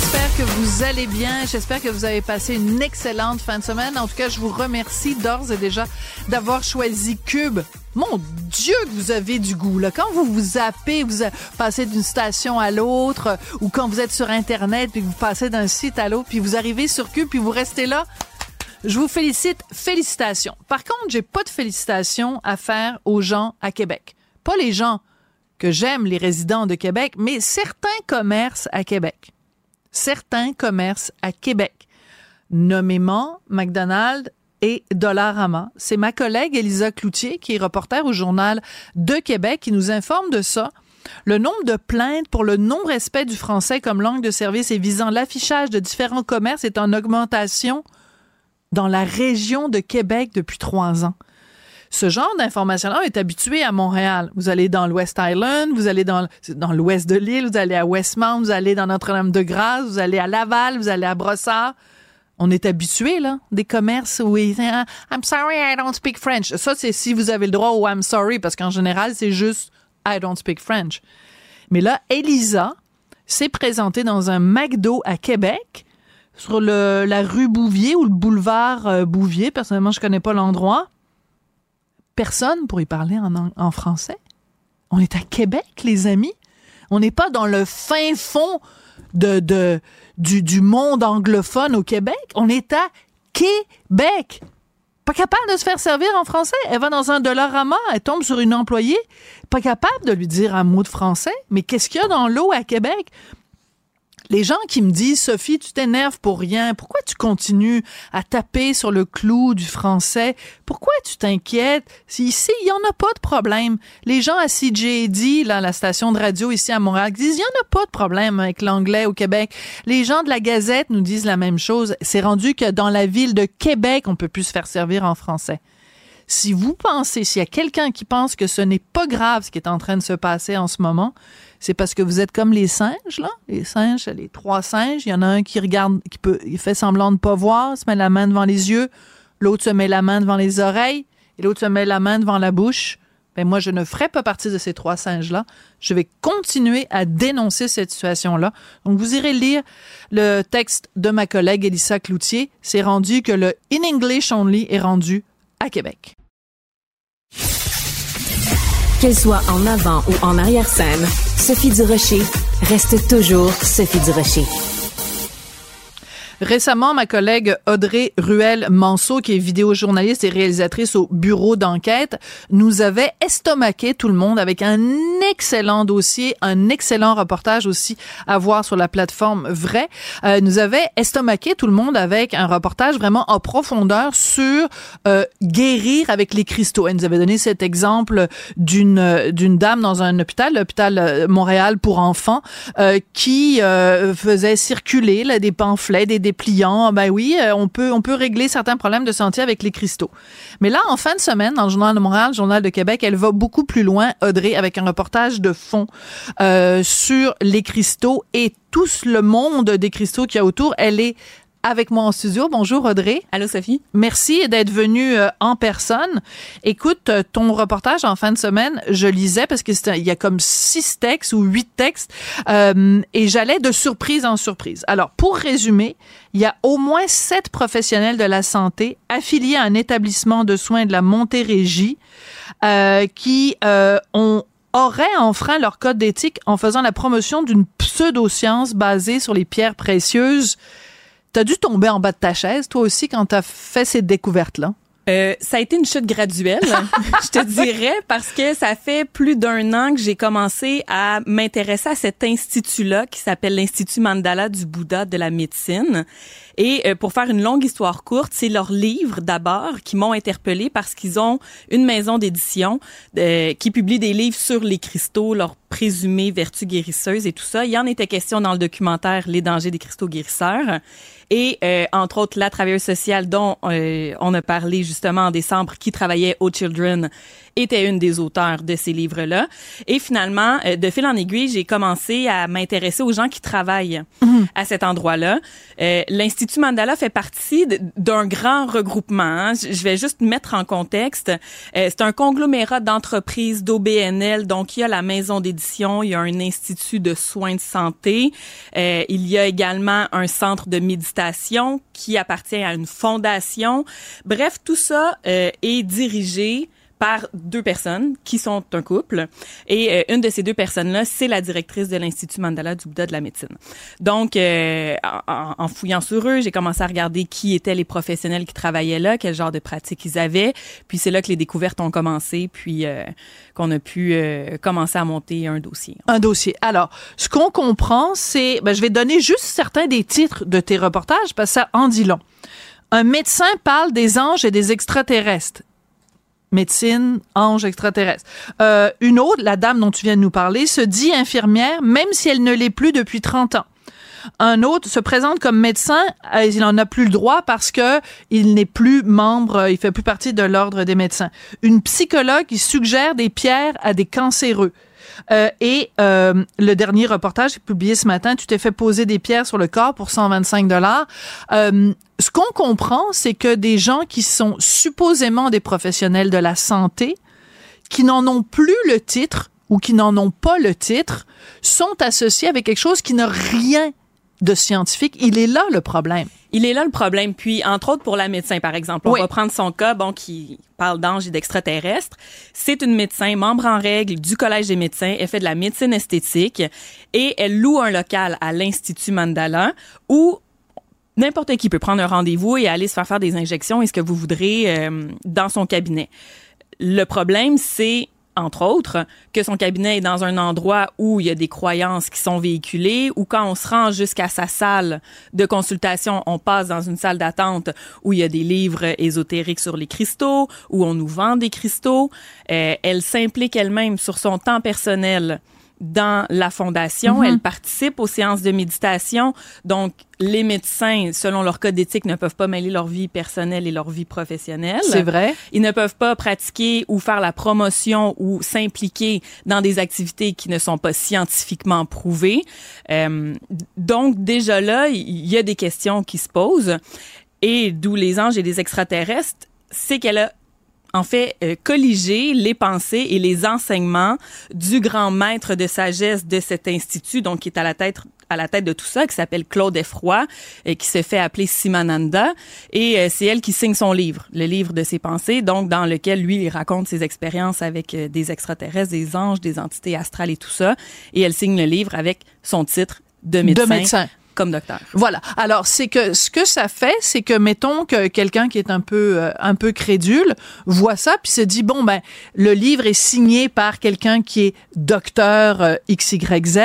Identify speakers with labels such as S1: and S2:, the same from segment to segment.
S1: J'espère que vous allez bien. J'espère que vous avez passé une excellente fin de semaine. En tout cas, je vous remercie d'ores et déjà d'avoir choisi Cube. Mon Dieu, que vous avez du goût. Là. Quand vous vous zappez, vous passez d'une station à l'autre, ou quand vous êtes sur Internet, puis que vous passez d'un site à l'autre, puis vous arrivez sur Cube, puis vous restez là, je vous félicite. Félicitations. Par contre, j'ai pas de félicitations à faire aux gens à Québec. Pas les gens que j'aime, les résidents de Québec, mais certains commerces à Québec certains commerces à Québec, nommément McDonald's et Dollarama. C'est ma collègue Elisa Cloutier, qui est reporter au Journal de Québec, qui nous informe de ça. Le nombre de plaintes pour le non-respect du français comme langue de service et visant l'affichage de différents commerces est en augmentation dans la région de Québec depuis trois ans. Ce genre d'information-là est habitué à Montréal. Vous allez dans l'West Island, vous allez dans, dans l'ouest de l'île, vous allez à Westmount, vous allez dans Notre-Dame-de-Grâce, vous allez à Laval, vous allez à Brossard. On est habitué, là, des commerces où ils disent I'm sorry, I don't speak French. Ça, c'est si vous avez le droit au I'm sorry, parce qu'en général, c'est juste I don't speak French. Mais là, Elisa s'est présentée dans un McDo à Québec, sur la rue Bouvier ou le boulevard euh, Bouvier. Personnellement, je connais pas l'endroit personne pour y parler en, français. On est à Québec, les amis. On n'est pas dans le fin fond de, du, monde anglophone au Québec. On est à Québec. Pas capable de se faire servir en français. Elle va dans un Dollarama, elle tombe sur une employée, pas capable de lui dire un mot de français. Mais qu'est-ce qu'il y a dans l'eau à Québec? Les gens qui me disent Sophie, tu t'énerves pour rien, pourquoi tu continues à taper sur le clou du français? Pourquoi tu t'inquiètes? Ici, il y en a pas de problème. Les gens à CJD, là la station de radio ici à Montréal disent il y en a pas de problème avec l'anglais au Québec. Les gens de la Gazette nous disent la même chose. C'est rendu que dans la ville de Québec, on peut plus se faire servir en français. Si vous pensez, s'il y a quelqu'un qui pense que ce n'est pas grave ce qui est en train de se passer en ce moment, c'est parce que vous êtes comme les singes, là. Les singes, les trois singes. Il y en a un qui regarde, qui peut, il fait semblant de pas voir, se met la main devant les yeux. L'autre se met la main devant les oreilles. Et l'autre se met la main devant la bouche. Ben moi, je ne ferai pas partie de ces trois singes-là. Je vais continuer à dénoncer cette situation-là. Donc, vous irez lire le texte de ma collègue Elissa Cloutier. C'est rendu que le In English Only est rendu à Québec.
S2: Qu'elle soit en avant ou en arrière-scène, Sophie Durocher reste toujours Sophie Durocher.
S1: Récemment, ma collègue Audrey Ruel-Manceau, qui est vidéojournaliste et réalisatrice au bureau d'enquête, nous avait estomaqué tout le monde avec un excellent dossier, un excellent reportage aussi à voir sur la plateforme Vrai. Euh, nous avait estomaqué tout le monde avec un reportage vraiment en profondeur sur euh, guérir avec les cristaux. Elle nous avait donné cet exemple d'une d'une dame dans un hôpital, l'hôpital euh, Montréal pour enfants, qui faisait circuler là, des pamphlets, des pliants, ben oui, euh, on peut, on peut régler certains problèmes de santé avec les cristaux. Mais là, en fin de semaine, dans le Journal de Montréal, le Journal de Québec, elle va beaucoup plus loin, Audrey, avec un reportage de fond euh, sur les cristaux et tout le monde des cristaux qu'il y a autour. Elle est avec moi en studio. Bonjour Audrey.
S3: Allô Sophie.
S1: Merci d'être venue euh, en personne. Écoute, euh, ton reportage en fin de semaine, je lisais parce que il y a comme six textes ou huit textes euh, et j'allais de surprise en surprise. Alors pour résumer, il y a au moins sept professionnels de la santé affiliés à un établissement de soins de la Montérégie euh, qui euh, ont auraient enfreint leur code d'éthique en faisant la promotion d'une pseudo-science basée sur les pierres précieuses T'as dû tomber en bas de ta chaise, toi aussi, quand t'as fait ces découvertes-là?
S3: Euh, ça a été une chute graduelle, je te dirais, parce que ça fait plus d'un an que j'ai commencé à m'intéresser à cet institut-là qui s'appelle l'Institut Mandala du Bouddha de la médecine. Et euh, pour faire une longue histoire courte, c'est leurs livres d'abord qui m'ont interpellée parce qu'ils ont une maison d'édition euh, qui publie des livres sur les cristaux, leurs présumées vertus guérisseuses et tout ça. Il y en était question dans le documentaire Les dangers des cristaux guérisseurs et euh, entre autres la travailleuse sociale dont euh, on a parlé justement en décembre qui travaillait au Children était une des auteurs de ces livres-là. Et finalement, euh, de fil en aiguille, j'ai commencé à m'intéresser aux gens qui travaillent mhm. à cet endroit-là. Euh, L'Institut Mandala fait partie d'un grand regroupement. Hein. Je vais juste mettre en contexte. Euh, c'est un conglomérat d'entreprises d'OBNL. Donc, il y a la maison d'édition, il y a un institut de soins de santé, euh, il y a également un centre de méditation qui appartient à une fondation. Bref, tout ça euh, est dirigé par deux personnes qui sont un couple. Et euh, une de ces deux personnes-là, c'est la directrice de l'Institut Mandala du Bouddha de la médecine. Donc, euh, en, fouillant sur eux, j'ai commencé à regarder qui étaient les professionnels qui travaillaient là, quel genre de pratiques ils avaient. Puis c'est là que les découvertes ont commencé, puis euh, qu'on a pu commencer à monter un dossier.
S1: Un dossier. Alors, ce qu'on comprend, c'est, ben, je vais donner juste certains des titres de tes reportages parce que ça en dit long. Un médecin parle des anges et des extraterrestres médecine, ange extraterrestre. Euh, une autre, la dame dont tu viens de nous parler, se dit infirmière, même si elle ne l'est plus depuis 30 ans. Un autre se présente comme médecin, euh, il n'en a plus le droit parce que il n'est plus membre, il fait plus partie de l'ordre des médecins. Une psychologue qui suggère des pierres à des cancéreux. Euh, et euh, le dernier reportage publié ce matin, tu t'es fait poser des pierres sur le corps pour 125 dollars. Euh, ce qu'on comprend, c'est que des gens qui sont supposément des professionnels de la santé, qui n'en ont plus le titre ou qui n'en ont pas le titre, sont associés avec quelque chose qui n'a rien de scientifique. Il est là le problème.
S3: Il est là le problème. Puis, entre autres, pour la médecin, par exemple, on va prendre son cas, bon, qui parle d'anges et d'extraterrestres. C'est une médecin, membre en règle du Collège des médecins. Elle fait de la médecine esthétique et elle loue un local à l'Institut Mandala où n'importe qui peut prendre un rendez-vous et aller se faire faire des injections et ce que vous voudrez euh, dans son cabinet. Le problème, c'est entre autres, que son cabinet est dans un endroit où il y a des croyances qui sont véhiculées, ou quand on se rend jusqu'à sa salle de consultation, on passe dans une salle d'attente où il y a des livres ésotériques sur les cristaux, où on nous vend des cristaux. Euh, elle s'implique elle-même sur son temps personnel dans la fondation. Mhm. Elle participe aux séances de méditation. Donc, les médecins, selon leur code d'éthique, ne peuvent pas mêler leur vie personnelle et leur vie professionnelle.
S1: C'est vrai.
S3: Ils ne peuvent pas pratiquer ou faire la promotion ou s'impliquer dans des activités qui ne sont pas scientifiquement prouvées. Euh, donc, déjà là, il y a des questions qui se posent. Et d'où les anges et les extraterrestres, c'est qu'elle a en fait, euh, colliger les pensées et les enseignements du grand maître de sagesse de cet institut, donc qui est à la tête à la tête de tout ça, qui s'appelle Claude Effroy, et qui se fait appeler Simananda. Et euh, c'est elle qui signe son livre, le livre de ses pensées, donc dans lequel lui, il raconte ses expériences avec euh, des extraterrestres, des anges, des entités astrales et tout ça. Et elle signe le livre avec son titre de médecin. De médecin comme docteur.
S1: Voilà. Alors c'est que ce que ça fait, c'est que mettons que quelqu'un qui est un peu euh, un peu crédule voit ça puis se dit bon ben le livre est signé par quelqu'un qui est docteur euh, XYZ,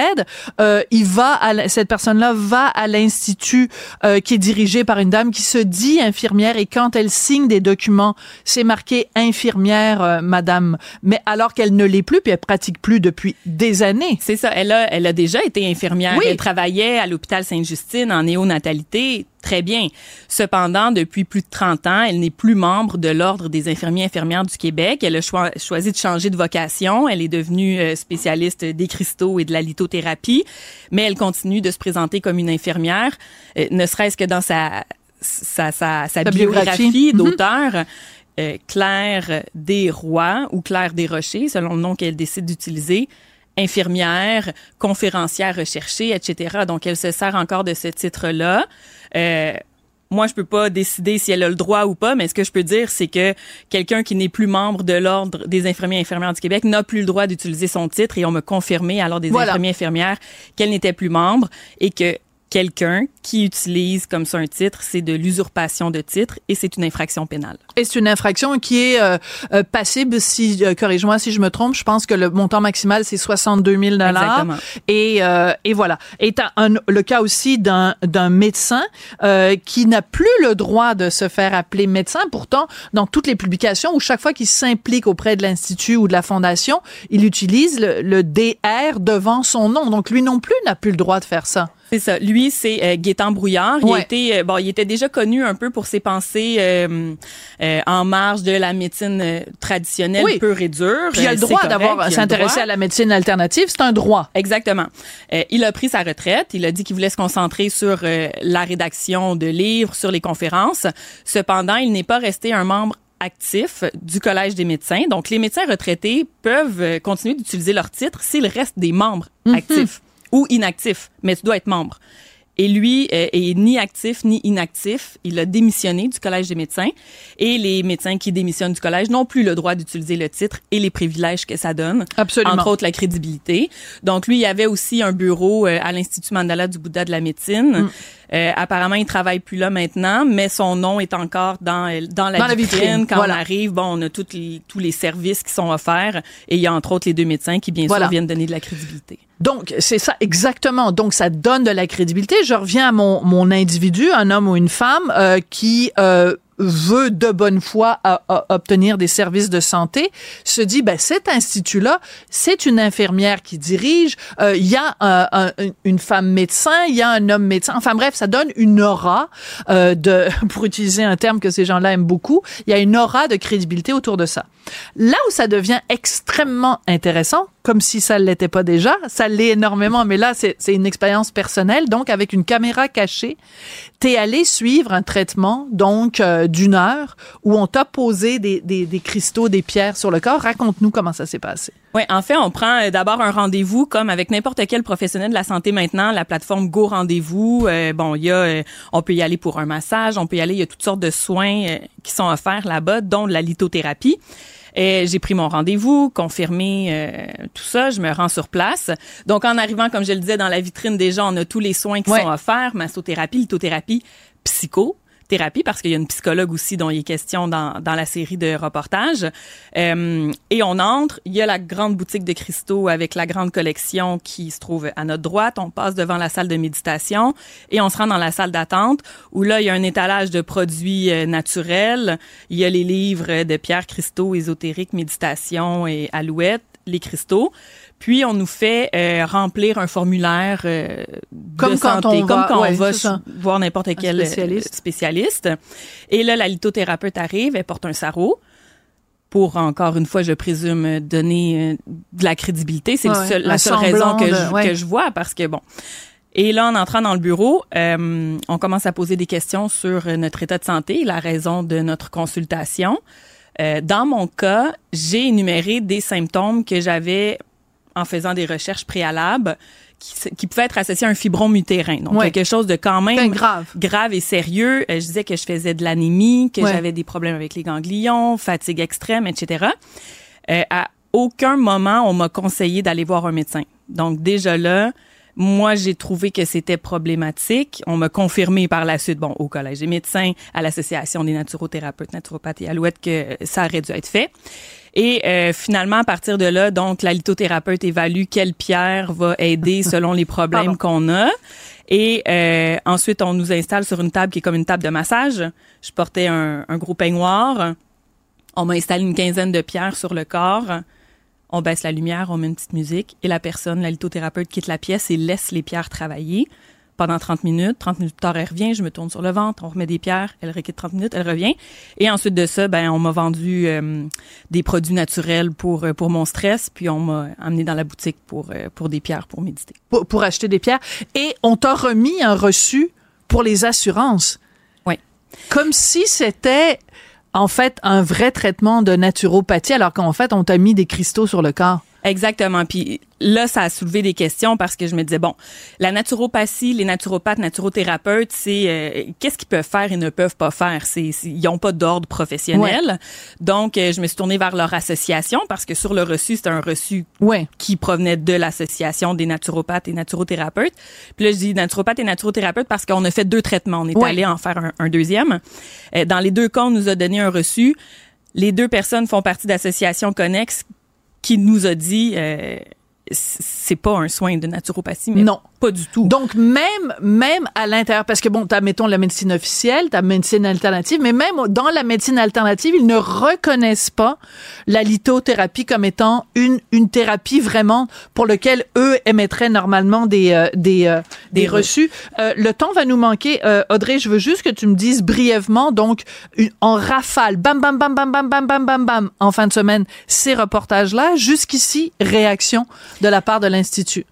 S1: euh, il va à cette personne-là va à l'institut euh, qui est dirigé par une dame qui se dit infirmière et quand elle signe des documents, c'est marqué infirmière madame, mais alors qu'elle ne l'est plus puis elle pratique plus depuis des années.
S3: C'est ça, elle a elle a déjà été infirmière, oui. elle travaillait à l'hôpital Saint justine en néonatalité, très bien. Cependant, depuis plus de 30 ans, elle n'est plus membre de l'Ordre des infirmiers infirmières du Québec. Elle a choisi de changer de vocation. Elle est devenue euh, spécialiste des cristaux et de la lithothérapie, mais elle continue de se présenter comme une infirmière, euh, ne serait-ce que dans sa, sa, sa, biographie, mhm. d'auteur. Euh, Claire Desrois ou Claire Desrochers, selon le nom qu'elle décide d'utiliser, infirmière, conférencière recherchée, etc. Donc, elle se sert encore de ce titre-là. Euh, moi, je peux pas décider si elle a le droit ou pas, mais ce que je peux dire, c'est que quelqu'un qui n'est plus membre de l'Ordre des infirmiers et infirmières du Québec n'a plus le droit d'utiliser son titre et on me confirmé, alors des infirmiers et infirmières, qu'elle n'était plus membre et que quelqu'un qui utilise comme ça un titre, c'est de l'usurpation de titre et c'est une infraction pénale.
S1: Et c'est une infraction qui est euh, euh, passible, si euh, corrige-moi si je me trompe, je pense que le montant maximal c'est 62 000 dollars. Et, et voilà. Et un, le cas aussi d'un d'un médecin qui n'a plus le droit de se faire appeler médecin. Pourtant, dans toutes les publications où chaque fois qu'il s'implique auprès de l'institut ou de la fondation, il utilise le, le DR devant son nom. Donc lui non plus n'a plus le droit de faire ça.
S3: C'est ça. Lui, c'est euh, Gaétan Brouillard. Il, était, euh, bon, il était déjà connu un peu pour ses pensées euh, euh en marge de la médecine traditionnelle pure et dure.
S1: Puis il a le droit d'avoir s'intéresser à la médecine alternative. C'est un droit.
S3: Exactement. il a pris sa retraite. Il a dit qu'il voulait se concentrer sur la rédaction de livres, sur les conférences. Cependant, il n'est pas resté un membre actif du Collège des médecins. Donc, les médecins retraités peuvent continuer d'utiliser leur titre s'ils restent des membres mhm. actifs ou inactif, mais tu dois être membre. Et lui euh, est ni actif ni inactif. Il a démissionné du Collège des médecins. Et les médecins qui démissionnent du collège n'ont plus le droit d'utiliser le titre et les privilèges que ça donne.
S1: Absolument.
S3: Entre autres, la crédibilité. Donc, lui, il y avait aussi un bureau euh, à l'Institut Mandala du Bouddha de la médecine. Mm. Euh, apparemment, il travaille plus là maintenant, mais son nom est encore dans dans la, vitrine. Quand on arrive, bon, on a toutes les, tous les services qui sont offerts et il y a entre autres les deux médecins qui bien sûr viennent donner de la crédibilité.
S1: Donc, c'est ça exactement. Donc, ça donne de la crédibilité. Je reviens à mon, mon individu, un homme ou une femme euh, qui euh, veut de bonne foi obtenir des services de santé se dit ben cet institut là c'est une infirmière qui dirige euh, il y a une femme médecin il y a un homme médecin enfin bref ça donne une aura euh, de pour utiliser un terme que ces gens-là aiment beaucoup il y a une aura de crédibilité autour de ça. Là où ça devient extrêmement intéressant comme si ça ne l'était pas déjà ça l'est énormément mais là c'est une expérience personnelle donc avec une caméra cachée t'es allé suivre un traitement donc euh, d'une heure où on t'a posé des, des, des, cristaux, des pierres sur le corps. Raconte-nous comment ça s'est passé.
S3: Oui, en fait, on prend euh, d'abord un rendez-vous comme avec n'importe quel professionnel de la santé maintenant, la plateforme Go Rendez-vous. Euh, bon, il y a, on peut y aller pour un massage, on peut y aller, il y a toutes sortes de soins qui sont offerts là-bas, dont la lithothérapie. Et j'ai pris mon rendez-vous, confirmé euh, tout ça, je me rends sur place. Donc en arrivant, comme je le disais, dans la vitrine déjà, on a tous les soins qui sont offerts, massothérapie, lithothérapie, psycho, thérapie parce qu'il y a une psychologue aussi dont il est question dans, dans la série de reportages. Euh, et on entre, il y a la grande boutique de cristaux avec la grande collection qui se trouve à notre droite. On passe devant la salle de méditation et on se rend dans la salle d'attente où là, il y a un étalage de produits euh, naturels. Il y a les livres de Pierre Cristaux, ésotérique, méditation et alouette, les cristaux. Puis on nous fait euh, remplir un formulaire euh,
S1: comme
S3: de
S1: quand
S3: santé,
S1: on
S3: comme
S1: va,
S3: quand on va voir n'importe quel euh, spécialiste. spécialiste. Et là, la lithothérapeute arrive, elle porte un sarrau pour encore une fois, je présume, donner de la crédibilité. C'est la seule raison que, je, que je vois parce que bon. Et là, en entrant dans le bureau, on commence à poser des questions sur notre état de santé, la raison de notre consultation. dans mon cas, j'ai énuméré des symptômes que j'avais en faisant des recherches préalables qui, qui pouvaient être associées à un fibrome utérin. Donc, quelque chose de quand même
S1: grave.
S3: grave et sérieux. Euh, je disais que je faisais de l'anémie, que j'avais des problèmes avec les ganglions, fatigue extrême, etc. Euh, à aucun moment, on m'a conseillé d'aller voir un médecin. Donc, déjà là, moi, j'ai trouvé que c'était problématique. On m'a confirmé par la suite, bon, au Collège des médecins, à l'Association des naturopathes, naturopathes et alouettes, que ça aurait dû être fait. Et euh, finalement, à partir de là, donc, la lithothérapeute évalue quelle pierre va aider selon les problèmes qu'on a. Et euh, ensuite, on nous installe sur une table qui est comme une table de massage. Je portais un, un gros peignoir. On m'a installé une quinzaine de pierres sur le corps. On baisse la lumière, on met une petite musique et la personne, la lithothérapeute, quitte la pièce et laisse les pierres travailler pendant 30 minutes. 30 minutes plus tard, elle revient, je me tourne sur le ventre, on remet des pierres, elle requitte 30 minutes, elle revient. Et ensuite de ça, ben on m'a vendu euh, des produits naturels pour euh, pour mon stress, puis on m'a amené dans la boutique pour euh, pour des pierres pour méditer.
S1: Pour, pour acheter des pierres et on t'a remis un reçu pour les assurances.
S3: Oui.
S1: Comme si c'était en fait un vrai traitement de naturopathie alors qu'en fait on t'a mis des cristaux sur le corps.
S3: Exactement. Puis là, ça a soulevé des questions parce que je me disais, bon, la naturopathie, les naturopathes, naturothérapeutes, c'est euh, qu'est-ce qu'ils peuvent faire et ne peuvent pas faire? C'est, ils n'ont pas d'ordre professionnel. Donc, euh, je me suis tournée vers leur association parce que sur le reçu, c'était un reçu
S1: Ouais.
S3: qui provenait de l'association des naturopathes et naturothérapeutes. Puis là, je dis naturopathes et naturothérapeutes parce qu'on a fait deux traitements. On est
S1: Ouais.
S3: allé en faire un, un deuxième. Euh, dans les deux cas, on nous a donné un reçu. Les deux personnes font partie d'associations connexes qui nous a dit euh, c'est pas un soin de naturopathie, mais
S1: Non.
S3: Pas du tout.
S1: Donc, même, même à l'intérieur, parce que bon, t'as, mettons, la médecine officielle, t'as médecine alternative, mais même dans la médecine alternative, ils ne reconnaissent pas la lithothérapie comme étant une, une thérapie vraiment pour laquelle eux émettraient normalement des, euh, des, euh, des,
S3: Des
S1: reçus. Euh, le temps va nous manquer. Euh, Audrey, je veux juste que tu me dises brièvement, donc, une- en rafale, bam, bam, bam, bam, bam, bam, bam, bam, bam, en fin de semaine, ces reportages-là. Jusqu'ici, réaction de la part de l'Institut.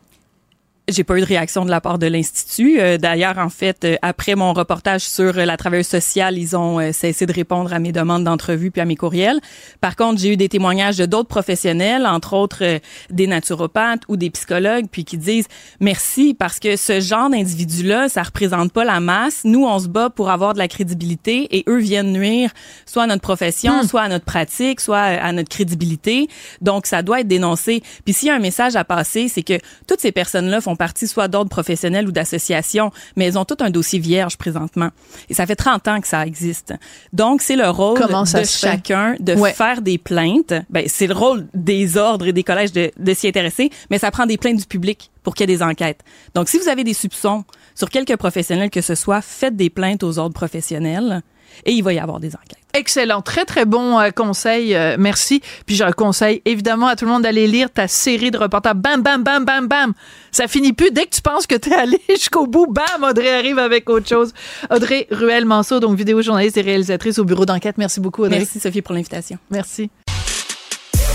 S3: J'ai pas eu de réaction de la part de l'institut. Euh, D'ailleurs, en fait, euh, après mon reportage sur euh, la travailleuse sociale, ils ont cessé de répondre à mes demandes d'entrevue puis à mes courriels. Par contre, j'ai eu des témoignages de d'autres professionnels, entre autres des naturopathes ou des psychologues, puis qui disent merci parce que ce genre d'individu-là, ça représente pas la masse. Nous, on se bat pour avoir de la crédibilité et eux viennent nuire soit à notre profession, soit à notre pratique, soit à notre crédibilité. Donc, ça doit être dénoncé. Puis s'il y a un message à passer, c'est que toutes ces personnes-là font partie soit d'ordre professionnel ou d'association, mais elles ont tout un dossier vierge présentement. Et ça fait 30 ans que ça existe. Donc, c'est le rôle de
S1: fait?
S3: chacun de
S1: Ouais.
S3: faire des plaintes. Ben, c'est le rôle des ordres et des collèges de, de s'y intéresser, mais ça prend des plaintes du public pour qu'il y ait des enquêtes. Donc, si vous avez des soupçons sur quelques professionnels que ce soit, faites des plaintes aux ordres professionnels et il va y avoir des enquêtes.
S1: Excellent, très très bon euh, conseil, euh, merci. Puis je conseille évidemment à tout le monde d'aller lire ta série de reportages. Bam, bam, bam, bam, bam. Ça finit plus. Dès que tu penses que t'es allé jusqu'au bout, bam, Audrey arrive avec autre chose. Audrey Ruel-Manceau, donc vidéo journaliste et réalisatrice au bureau d'enquête. Merci beaucoup, Audrey.
S3: Merci Sophie pour l'invitation.
S1: Merci.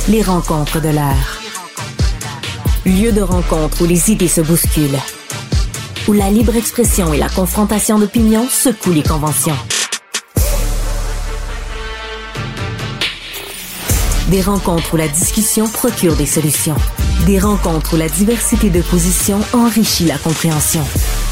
S2: Les rencontres de l'heure. Lieu de rencontre où les idées se bousculent. Où la libre expression et la confrontation d'opinions secouent les conventions. Des rencontres où la discussion procure des solutions. Des rencontres où la diversité de positions enrichit la compréhension.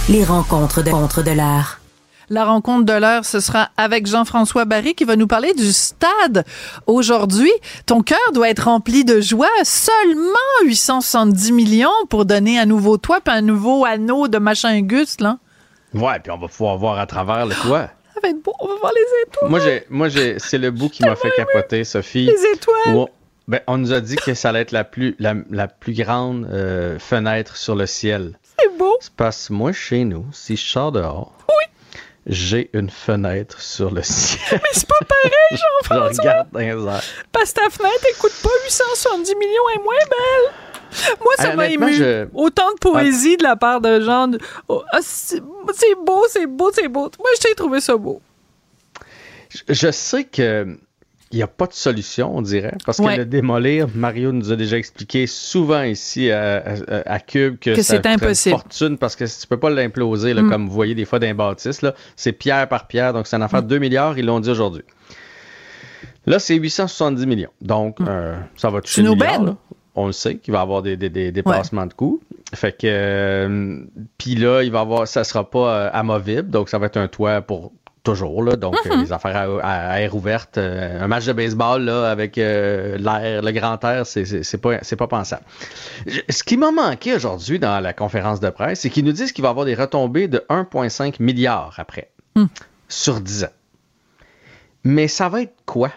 S2: Les rencontres de contre de l'heure.
S1: La rencontre de l'heure, ce sera avec Jean-François Barry qui va nous parler du stade aujourd'hui. Ton cœur doit être rempli de joie. Seulement 870 millions pour donner un nouveau toit puis un nouveau anneau de machin Gus, là.
S4: Ouais, puis on va pouvoir voir à travers le toit.
S1: Ça va être beau. On va voir les étoiles.
S4: Moi, j'ai, moi, j'ai, c'est le bout qui m'a fait capoter, Sophie.
S1: Les étoiles.
S4: On, ben, on nous a dit que ça allait être la plus, la, la plus grande euh, fenêtre sur le ciel.
S1: C'est beau.
S4: Parce que moi, chez nous, si je sors dehors, j'ai une fenêtre sur le ciel.
S1: Mais c'est pas pareil,
S4: je
S1: Jean-François.
S4: regarde dans les airs.
S1: Parce que ta fenêtre, elle coûte pas 870 millions, elle est moins belle. Moi, ça m'a ému.
S4: je-
S1: Autant de poésie de la part de gens. de- Oh, ah, c'est beau, c'est beau, c'est beau. Moi, j'ai trouvé ça beau.
S4: Je, sais que il n'y a pas de solution, on dirait, parce
S1: Ouais.
S4: que le démolir, Mario nous a déjà expliqué souvent ici à, à- à Cube que,
S1: c'est impossible.
S4: une fortune parce que tu peux pas l'imploser,
S1: Mm.
S4: comme vous voyez des fois bâtisses, là. c'est pierre par pierre, donc c'est une affaire de 2 milliards, ils l'ont dit aujourd'hui. Là, c'est 870 millions, donc euh, ça va toucher
S1: Mm. Une aubaine.
S4: On le sait qu'il va y avoir des, des, des dépassements de coûts. Fait que, euh, puis là, il va avoir, ça sera pas euh, amovible, donc ça va être un toit pour toujours, là. Donc,
S1: Mm-hmm.
S4: euh, les affaires à, à- à air ouverte, un match de baseball, là, avec euh, l'air, le grand air, c'est, pas, c'est pas pensable. Ce qui m'a manqué aujourd'hui dans la conférence de presse, c'est qu'ils nous disent qu'il va y avoir des retombées de 1,5 milliard après,
S1: Hmm.
S4: sur 10 ans. Mais ça va être quoi?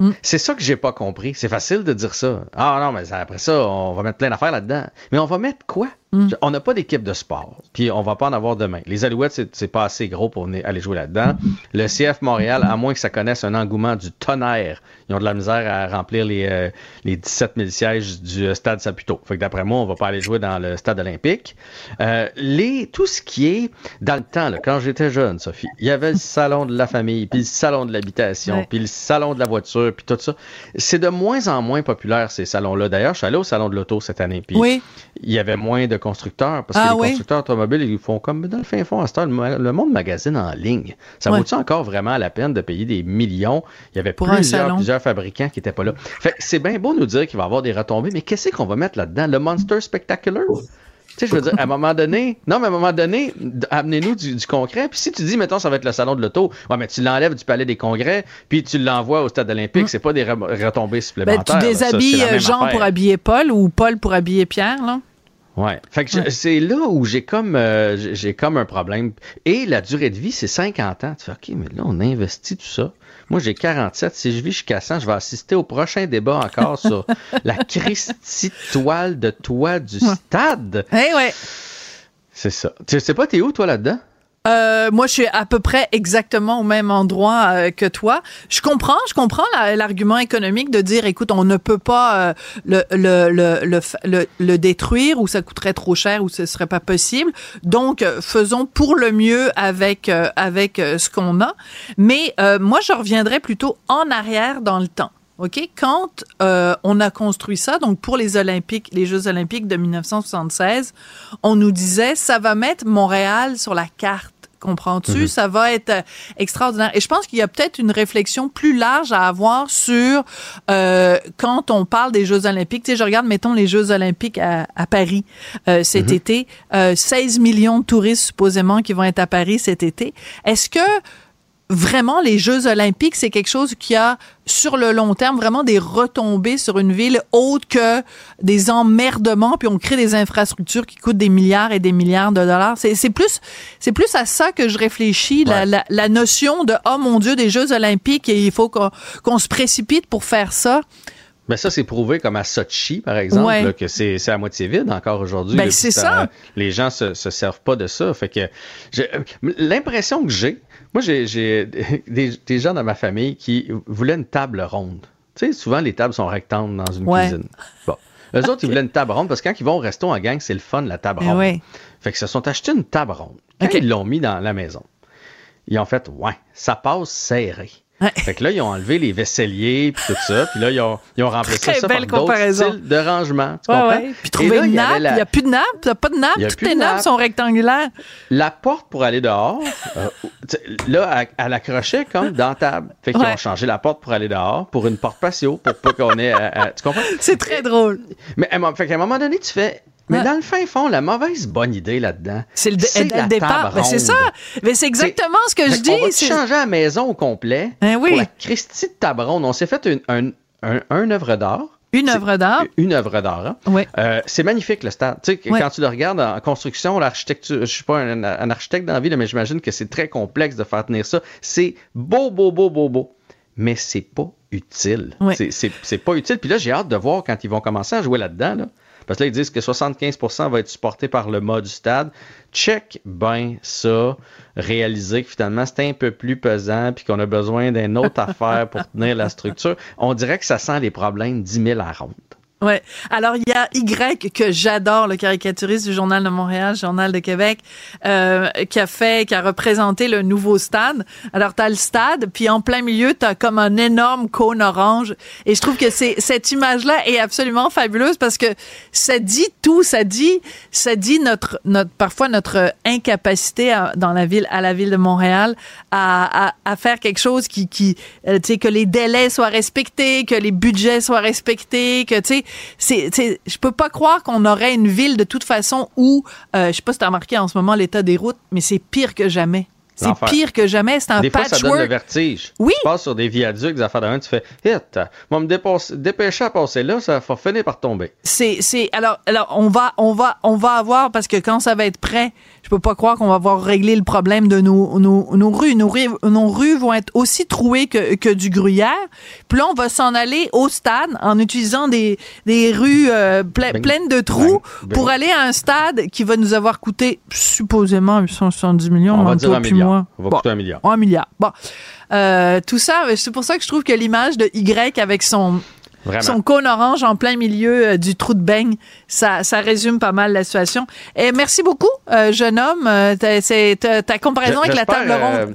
S1: Hmm.
S4: C'est ça que j'ai pas compris. C'est facile de dire ça. Ah non, mais après ça, on va mettre plein d'affaires là-dedans. Mais on va mettre quoi?
S1: Hmm.
S4: On n'a pas d'équipe de sport. Puis on va pas en avoir demain. Les Alouettes, c'est- pas assez gros pour venir- aller jouer là-dedans. Le CF Montréal, à moins que ça connaisse un engouement du tonnerre, ils ont de la misère à remplir les, euh, les 17 000 sièges du euh, stade Saputo. Fait que d'après moi, on va pas aller jouer dans le stade olympique. Euh, les, tout ce qui est dans le temps, là, quand j'étais jeune, Sophie, il y avait le salon de la famille, puis le salon de l'habitation,
S1: Ouais.
S4: puis le salon de la voiture, puis tout ça. C'est de moins en moins populaire, ces salons-là. D'ailleurs, je suis allé au salon de l'auto cette année, puis
S1: Oui.
S4: il y avait moins de constructeurs, parce
S1: Ah
S4: que les
S1: oui?
S4: constructeurs automobiles, ils font comme dans le fin fond, à cette heure, le, monde magazine en ligne. Ça
S1: Ouais.
S4: vaut-tu encore vraiment la peine de payer des millions? Il y avait
S1: Pour
S4: plusieurs, plusieurs fabricants qui n'étaient pas là. Fait c'est bien beau nous dire qu'il va y avoir des retombées, mais qu'est-ce qu'on va mettre là-dedans? Le Monster Spectacular? Tu sais, je veux dire, à un moment donné, non, mais à un moment donné, amenez-nous du, du concret. Puis si tu dis, mettons, ça va être le salon de l'auto, ouais, mais tu l'enlèves du palais des congrès, puis tu l'envoies au stade olympique, c'est pas des re- retombées
S1: Ben,
S4: supplémentaires.
S1: tu.
S4: Ça,
S1: déshabilles euh, Jean
S4: affaire.
S1: pour habiller Paul ou Paul pour habiller Pierre, là?
S4: Ouais. Fait que c'est là où j'ai comme euh, j'ai j'ai comme un problème. Et la durée de vie, c'est 50 ans. Tu fais OK, mais là, on investit tout ça. Moi, j'ai 47. Si je vis jusqu'à 100, je vais assister au prochain débat encore sur la Christie toile de toit du stade.
S1: Eh ouais.
S4: C'est ça. Tu sais pas, t'es où, toi, là-dedans?
S1: Euh, moi, je suis à peu près exactement au même endroit euh, que toi. Je comprends, je comprends la- l'argument économique de dire, écoute, on ne peut pas euh, le, le, le, le, le- détruire ou ça coûterait trop cher ou ce serait pas possible. Donc, euh, faisons pour le mieux avec avec ce qu'on a. Mais moi, je reviendrai plutôt en arrière dans le temps. OK? Quand euh, on a construit ça, donc pour les Olympiques, les Jeux Olympiques de 1976, on nous disait ça va mettre Montréal sur la carte. Comprends-tu? Ça va être euh, extraordinaire. Et je pense qu'il y a peut-être une réflexion plus large à avoir sur euh, quand on parle des Jeux Olympiques. Tu sais, je regarde, mettons, les Jeux Olympiques à, à Paris euh, cet été. Euh, 16 millions de touristes supposément qui vont être à Paris cet été. Est-ce que vraiment les Jeux olympiques, c'est quelque chose qui a sur le long terme vraiment des retombées sur une ville autre que des emmerdements puis on crée des infrastructures qui coûtent des milliards et des milliards de dollars. C'est plus c'est plus à ça que je réfléchis la,
S4: Ouais.
S1: la, la notion de oh mon dieu des Jeux olympiques et il faut qu'on se précipite pour faire ça.
S4: Ben ça, c'est prouvé comme à Sochi, par exemple,
S1: Ouais.
S4: là, que c'est à moitié vide encore aujourd'hui.
S1: Ben, c'est ça.
S4: Les gens se, se servent pas de ça. Fait que l'impression que j'ai, moi, j'ai des, des gens dans ma famille qui voulaient une table ronde. Tu sais, souvent, les tables sont rectangles dans une
S1: Ouais.
S4: cuisine. Bon. Eux autres, ils voulaient une table ronde parce que quand ils vont au resto en gang, c'est le fun, la table
S1: Ben
S4: ronde.
S1: ouais.
S4: Fait que se sont achetés une table ronde. Quand ils l'ont mis dans la maison, ils ont fait, ouais, ça passe serré.
S1: Ouais.
S4: Fait que là, ils ont enlevé les vaisseliers puis tout ça. Puis là, ils ont, ils ont remplacé
S1: Très
S4: ça par d'autres styles de rangement. Tu
S1: Ouais,
S4: comprends?
S1: ouais. Puis trouver
S4: là,
S1: une
S4: il
S1: nappe, il
S4: la-
S1: n'y a plus de nappe, t'as pas de nappe,
S4: Il a
S1: toutes
S4: de
S1: nappes
S4: nappe.
S1: sont rectangulaires.
S4: La porte pour aller dehors, euh, là, elle, elle accrochait comme dans table. Fait qu'ils ont changé la porte pour aller dehors pour une porte patio pour pas qu'on ait. à- à- tu comprends?
S1: C'est très drôle.
S4: Mais à fait qu'à un moment donné, tu fais. Mais
S1: Ouais.
S4: dans le fin fond, la mauvaise bonne idée là-dedans.
S1: C'est le, le départ. Ben, c'est ça. Mais c'est exactement ce que je dis.
S4: va
S1: c'est-
S4: changer la maison au complet
S1: Ben oui.
S4: pour la Christie de table ronde? On s'est fait une, un, un, un œuvre d'art.
S1: Une œuvre d'art.
S4: Une œuvre d'art. hein.
S1: Oui.
S4: Euh, c'est magnifique le stade. Tu sais, quand tu le regardes en construction, l'architecture, je suis pas un, un architecte dans la vie, là, mais j'imagine que c'est très complexe de faire tenir ça. C'est beau, beau, beau, beau, beau. Mais c'est pas utile. C'est c'est pas utile. Puis là, j'ai hâte de voir quand ils vont commencer à jouer là-dedans. Là. Parce que là, ils disent que 75% va être supporté par le du stade. Check ben ça, réaliser que finalement c'est un peu plus pesant puis qu'on a besoin d'une autre affaire pour tenir la structure. On dirait que ça sent les problèmes 10 000 à ronde.
S1: Ouais. Alors il y a Y que j'adore, le caricaturiste du journal de Montréal, journal de Québec, euh, qui a fait, qui a représenté le nouveau stade. Alors t'as le stade, puis en plein milieu t'as comme un énorme cône orange. Et je trouve que c'est cette image-là est absolument fabuleuse parce que ça dit tout, ça dit, ça dit notre notre parfois notre incapacité à- dans la ville à la ville de Montréal à, à, à faire quelque chose qui qui euh, tu sais que les délais soient respectés, que les budgets soient respectés, que tu sais c'est je peux pas croire qu'on aurait une ville de toute façon où euh, je sais pas si tu as remarqué en ce moment l'état des routes, mais c'est pire que jamais. C'est pire que jamais, c'est un
S4: Des fois, ça donne le
S1: patchwork.
S4: vertige.
S1: Oui.
S4: Tu passes sur des viaducs, des affaires même, tu fais Hit, moi me dépasser- dépêcher à passer là, ça va finir par tomber.
S1: C'est c'est alors alors on va on va on va avoir parce que quand ça va être prêt, peux pas croire qu'on va avoir réglé le problème de nos nos, nos rues. Nos rues nos rues vont être aussi trouées que que du gruyère. Puis là on va s'en aller au stade en utilisant des des rues euh, ple- pleines de trous pour aller à un stade qui va nous avoir coûté supposément 870 millions.
S4: On va dire un milliard.
S1: moi.
S4: On va
S1: Bon.
S4: coûter un milliard.
S1: Un milliard. Bon. Euh, tout ça, c'est pour ça que je trouve que l'image de Y avec son,
S4: Vraiment.
S1: son cône orange en plein milieu euh, du trou de beigne, ça, ça résume pas mal la situation. Et merci beaucoup, euh, jeune homme. Euh, c'est- ta comparaison avec la table ronde.
S4: euh,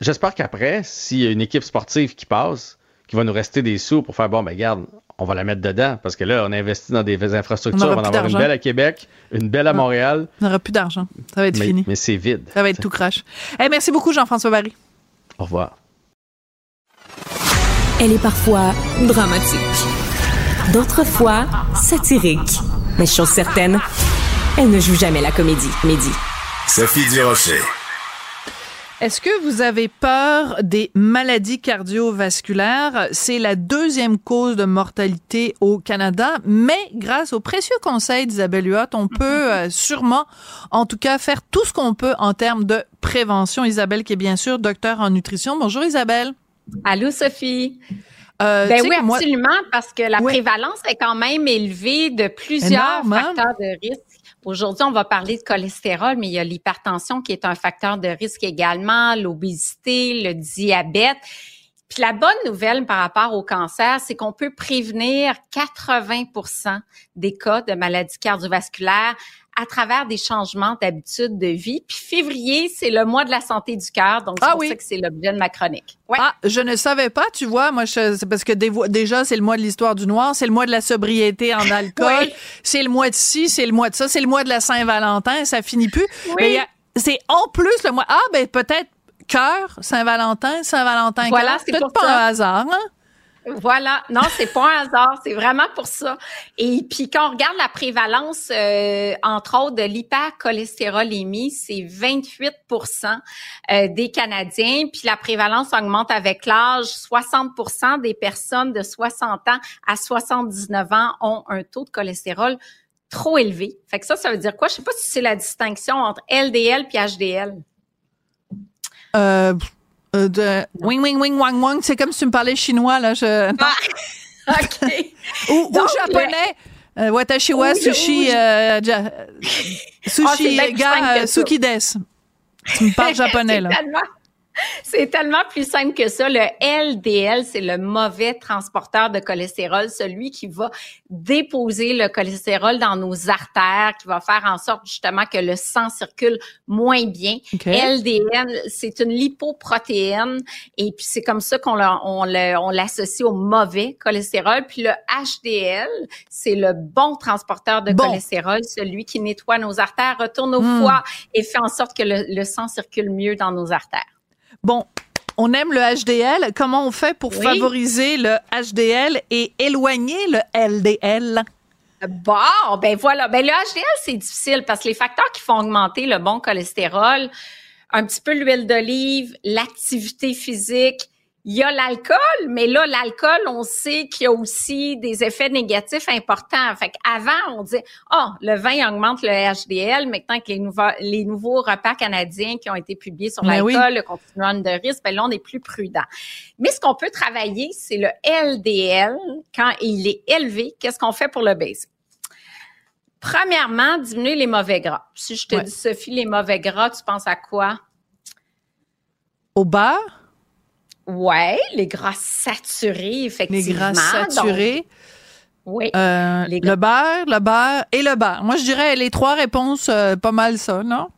S4: J'espère qu'après, s'il y a une équipe sportive qui passe, qui va nous rester des sous pour faire bon, ben garde, on va la mettre dedans parce que là, on investit dans des infrastructures.
S1: On
S4: va en avoir une belle à Québec, une belle à Montréal,
S1: On n'aura plus d'argent. Ça va être
S4: mais,
S1: fini.
S4: mais c'est vide.
S1: Ça va être tout crash. Eh, merci beaucoup, Jean-François Barry.
S4: Au revoir.
S2: Elle est parfois dramatique. D'autres fois, satirique. Mais chose certaine, elle ne joue jamais la comédie. Comédie.
S5: Sophie Durocher.
S1: Est-ce que vous avez peur des maladies cardiovasculaires? C'est la deuxième cause de mortalité au Canada, mais grâce aux précieux conseils d'Isabelle Huot, on peut euh, sûrement, en tout cas, faire tout ce qu'on peut en termes de prévention. Isabelle, qui est bien sûr docteur en nutrition. Bonjour Isabelle.
S6: Allô, Sophie?
S1: Euh,
S6: Ben oui,
S1: moi-
S6: absolument, parce que la
S1: Oui.
S6: prévalence est quand même élevée de plusieurs
S1: Énorme, hein?
S6: facteurs de risque. Aujourd'hui, on va parler de cholestérol, mais il y a l'hypertension qui est un facteur de risque également, l'obésité, le diabète. Puis la bonne nouvelle par rapport au cancer, c'est qu'on peut prévenir 80% des cas de maladies cardiovasculaires à travers des changements d'habitude de vie. Puis février, c'est le mois de la santé du cœur, donc c'est
S1: Ah
S6: pour
S1: oui.
S6: ça que c'est l'objet de ma chronique. Ouais.
S1: Ah, je ne savais pas, tu vois. Moi, je- c'est parce que des- déjà, c'est le mois de l'histoire du noir, c'est le mois de la sobriété en alcool,
S6: Oui.
S1: c'est le mois de ci, c'est le mois de ça, c'est le mois de la Saint-Valentin, ça finit plus.
S6: Oui.
S1: C'est en plus le mois. Ah, ben peut-être cœur, Saint-Valentin, Saint-Valentin,
S6: Voilà, c'est
S1: peut-être pas
S6: ça.
S1: un hasard, hein?
S6: Voilà, non, c'est pas un hasard, c'est vraiment pour ça. Et puis quand on regarde la prévalence, euh, entre autres de l'hypercholestérolémie, c'est 28% euh, des Canadiens. Puis la prévalence augmente avec l'âge. 60% des personnes de 60 ans à 79 ans ont un taux de cholestérol trop élevé. Fait que ça, ça veut dire quoi? Je sais pas si c'est la distinction entre LDL puis HDL.
S1: Euh, euh, de wing wing wing wang wang, c'est comme si tu me parlais chinois là, je
S6: OK.
S1: ou, ou
S6: Donc,
S1: japonais. Euh,
S6: Ou-
S1: sushi
S6: ou-
S1: euh, ja-
S6: Ah, c'est
S1: sushi euh,
S6: ça.
S1: suki des. Tu me parles japonais là.
S6: Tellement- C'est tellement plus simple que ça. Le LDL, c'est le mauvais transporteur de cholestérol, celui qui va déposer le cholestérol dans nos artères, qui va faire en sorte justement que le sang circule moins bien. LDL, c'est une lipoprotéine et puis c'est comme ça qu'on on l'associe au mauvais cholestérol. Puis le HDL, c'est le bon transporteur de
S1: Bon.
S6: cholestérol, celui qui nettoie nos artères, retourne au
S1: Hmm.
S6: foie et fait en sorte que le, le sang circule mieux dans nos artères.
S1: Bon, on aime le HDL. Comment on fait pour
S6: Oui.
S1: favoriser le HDL et éloigner le LDL?
S6: Bon, ben voilà. Ben le HDL, c'est difficile parce que les facteurs qui font augmenter le bon cholestérol, un petit peu l'huile d'olive, l'activité physique, il y a l'alcool, mais là, l'alcool, on sait qu'il y a aussi des effets négatifs importants. Fait qu'avant, on disait, oh, le vin augmente le HDL. Maintenant que les nouveaux, les nouveaux repas canadiens qui ont été publiés sur l'alcool,
S1: oui.
S6: le continuum de risque, ben là, on est plus prudent. Mais ce qu'on peut travailler, c'est le LDL. Quand il est élevé, qu'est-ce qu'on fait pour le baisser? Premièrement, diminuer les mauvais gras. Si je te
S1: Ouais.
S6: dis, Sophie, les mauvais gras, tu penses à quoi?
S1: Au beurre,
S6: Ouais, les gras saturés,
S1: les
S6: effectivement.
S1: gras saturés,
S6: Donc, oui.
S1: euh,
S6: les
S1: le beurre, le beurre et le beurre. Moi, je dirais les trois réponses, euh, pas mal ça, non?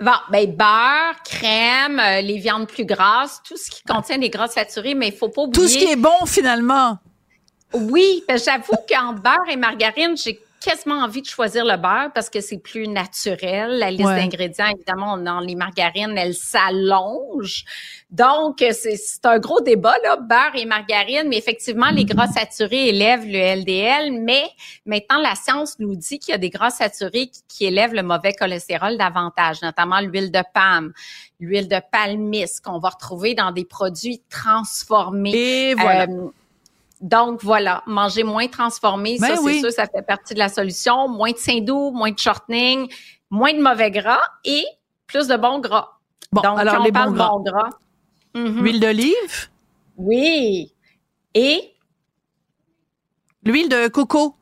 S6: Bon, ben beurre, crème, euh, les viandes plus grasses, tout ce qui contient des gras saturés, mais il faut pas oublier.
S1: Tout ce qui est bon, finalement.
S6: Oui, ben, j'avoue qu'entre beurre et margarine, j'ai quasiment envie de choisir le beurre parce que c'est plus naturel. La liste
S1: Ouais.
S6: d'ingrédients, évidemment, dans les margarines, elle s'allonge. Donc, c'est c'est un gros débat, là, beurre et margarine. Mais effectivement, les gras saturés élèvent le LDL. Mais maintenant, la science nous dit qu'il y a des gras saturés qui, qui élèvent le mauvais cholestérol davantage, notamment l'huile de palme, l'huile de palmiste qu'on va retrouver dans des produits transformés.
S1: Et voilà.
S6: Euh, donc voilà, manger moins transformé,
S1: Ben
S6: ça
S1: oui.
S6: c'est sûr, ça fait partie de la solution. Moins de sein doux, moins de shortening, moins de mauvais gras et plus de bons gras.
S1: bon,
S6: Donc
S1: alors
S6: on
S1: les
S6: parle
S1: bons gras.
S6: bons gras, mhm,
S1: L'huile d'olive,
S6: oui. Et?
S1: L'huile de coco.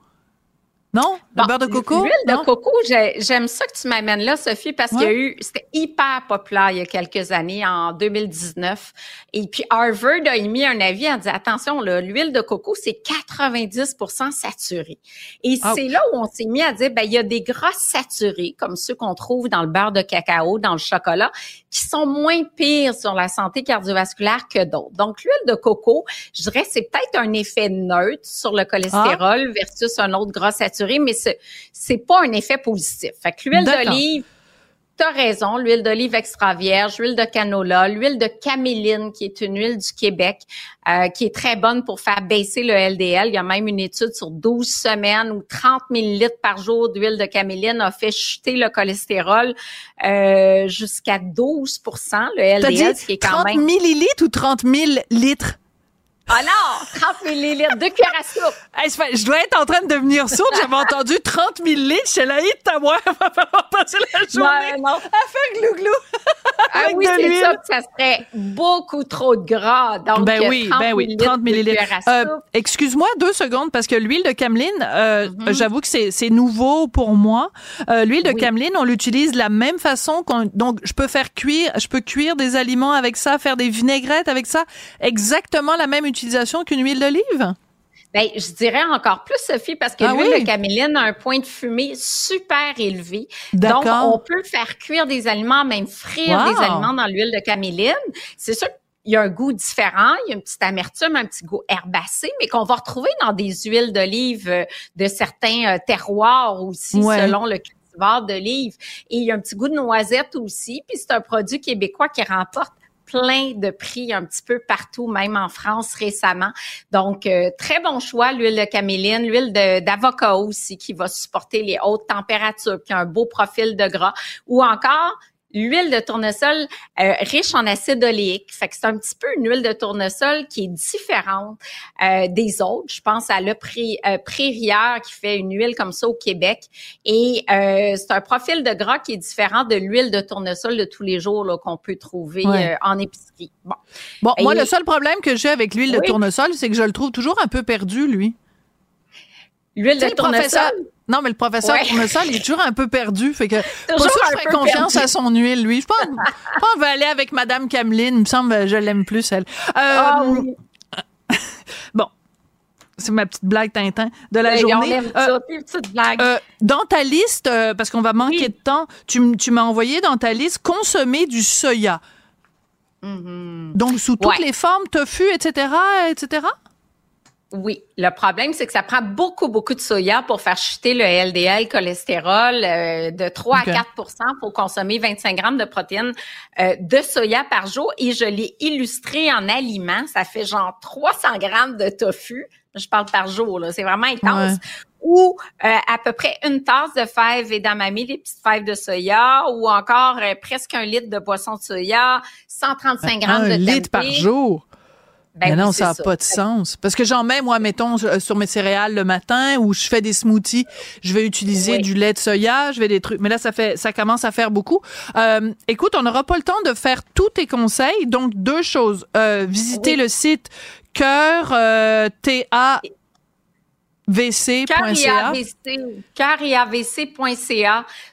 S1: Non? Le beurre de coco?
S6: L'huile de coco, j'aime ça que tu m'amènes là, Sophie, parce qu'il y a eu, c'était hyper populaire il y a quelques années, en 2019. Et puis Harvard a émis un avis en disant, attention, l'huile de coco, c'est 90% saturé. Et c'est là où on s'est mis à dire, ben, il y a des gras saturés, comme ceux qu'on trouve dans le beurre de cacao, dans le chocolat, qui sont moins pires sur la santé cardiovasculaire que d'autres. Donc, l'huile de coco, je dirais, c'est peut-être un effet neutre sur le cholestérol ah. versus un autre gras saturé mais ce c'est pas un effet positif. Fait que l'huile d'olive, tu as raison, l'huile d'olive extra vierge, l'huile de canola, l'huile de caméline, qui est une huile du Québec, euh, qui est très bonne pour faire baisser le LDL. Il y a même une étude sur 12 semaines où 30 millilitres par jour d'huile de caméline a fait chuter le cholestérol euh, jusqu'à 12% le LDL, ce qui est quand
S1: 30 millilitres ou 30 000 litres?
S6: Ah non, 30 millilitres, de cuillères à soupe.
S1: je dois être en train de devenir sourde. J'avais entendu 30 millilitres. C'est la hit à moi. va falloir passer la journée non, non. à faire glou-glou.
S6: ah oui, c'est ça. Ça serait beaucoup trop de gras. Donc,
S1: ben oui, 30 ben oui, 30 millilitres. Euh, Excuse-moi deux secondes parce que l'huile de cameline, euh, mm-hmm. j'avoue que c'est nouveau pour moi. Euh, l'huile de cameline, on l'utilise de la même façon. Donc, je peux faire cuire, je peux cuire des aliments avec ça, faire des vinaigrettes avec ça. Exactement la même utilisation qu'une huile d'olive?
S6: Ben, je dirais encore plus, Sophie, parce que ah l'huile de caméline a un point de fumée super élevé. Donc, on peut faire cuire des aliments, même frire des aliments dans l'huile de caméline. C'est sûr qu'il y a un goût différent, il y a une petite amertume, un petit goût herbacé, mais qu'on va retrouver dans des huiles d'olive euh, de certains euh, terroirs aussi, selon le cultivar d'olive. Et il y a un petit goût de noisette aussi, puis c'est un produit québécois qui remporte plein de prix un petit peu partout, même en France récemment. Donc, euh, très bon choix, l'huile de caméline, l'huile d'avocat aussi, qui va supporter les hautes températures, qui a un beau profil de gras, ou encore l'huile de tournesol euh, riche en acide oléique. Fait que c'est un petit peu une huile de tournesol qui est différente euh, des autres. Je pense à le pré, euh, qui fait une huile comme ça au Québec. Et c'est un profil de gras qui est différent de l'huile de tournesol de tous les jours qu'on peut trouver en épicerie.
S1: Bon, bon moi, le seul problème que j'ai avec l'huile de tournesol, c'est que je le trouve toujours un peu perdu, lui.
S6: L'huile de tournesol?
S1: Non, mais le professeur ouais. Tournesol, il est toujours un peu perdu. Fait que pas sûr que je ferais confiance à son huile, lui. Je pense, qu'on va aller avec Madame Cameline. Il me semble je l'aime plus, elle. Euh, ah bon. C'est ma petite blague Tintin de la journée.
S6: Euh, petite blague. Euh,
S1: dans ta liste, parce qu'on va manquer de temps, tu, tu m'as envoyé dans ta liste consommer du soya. Mm-hmm. Donc, sous toutes les formes, tofu, etc., etc.?
S6: Oui, le problème, c'est que ça prend beaucoup, beaucoup de soya pour faire chuter le LDL cholestérol euh, de 3 à 4 Il faut consommer 25 grammes de protéines euh, de soya par jour. Et je l'ai illustré en aliments. Ça fait genre 300 grammes de tofu. Je parle par jour, là. C'est vraiment intense. Ou euh, à peu près une tasse de fèves et d'amami, des petites fèves de soya, ou encore presque un litre de boisson de soya, 135 grammes
S1: de
S6: Un
S1: litre par jour? Ben mais non, ça n'a pas de sens. Parce que j'en mets, moi, mettons, euh, sur mes céréales le matin où je fais des smoothies, je vais utiliser du lait de soya, je vais des trucs. Mais là, ça fait, ça commence à faire beaucoup. Euh, écoute, on n'aura pas le temps de faire tous tes conseils. Donc, deux choses. Euh, visiter le site cœur, euh, T-A, vc.ca.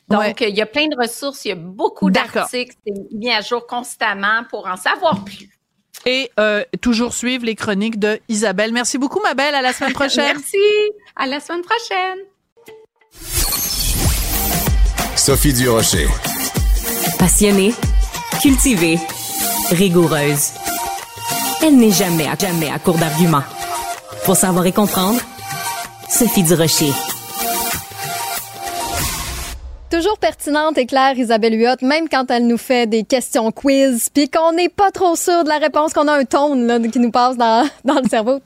S6: Donc, il y a plein de ressources, il y a beaucoup d'articles, c'est mis à jour constamment pour en savoir plus
S1: et euh, toujours suivre les chroniques de Isabelle. Merci beaucoup, ma belle. À la semaine prochaine.
S6: Merci. À la semaine prochaine.
S5: Sophie Durocher.
S2: Passionnée, cultivée, rigoureuse. Elle n'est jamais à, jamais à court d'arguments. Pour savoir et comprendre, Sophie Durocher.
S7: Toujours pertinente et claire, Isabelle Huot, même quand elle nous fait des questions quiz, puis qu'on n'est pas trop sûr de la réponse, qu'on a un tone là, qui nous passe dans, dans le cerveau.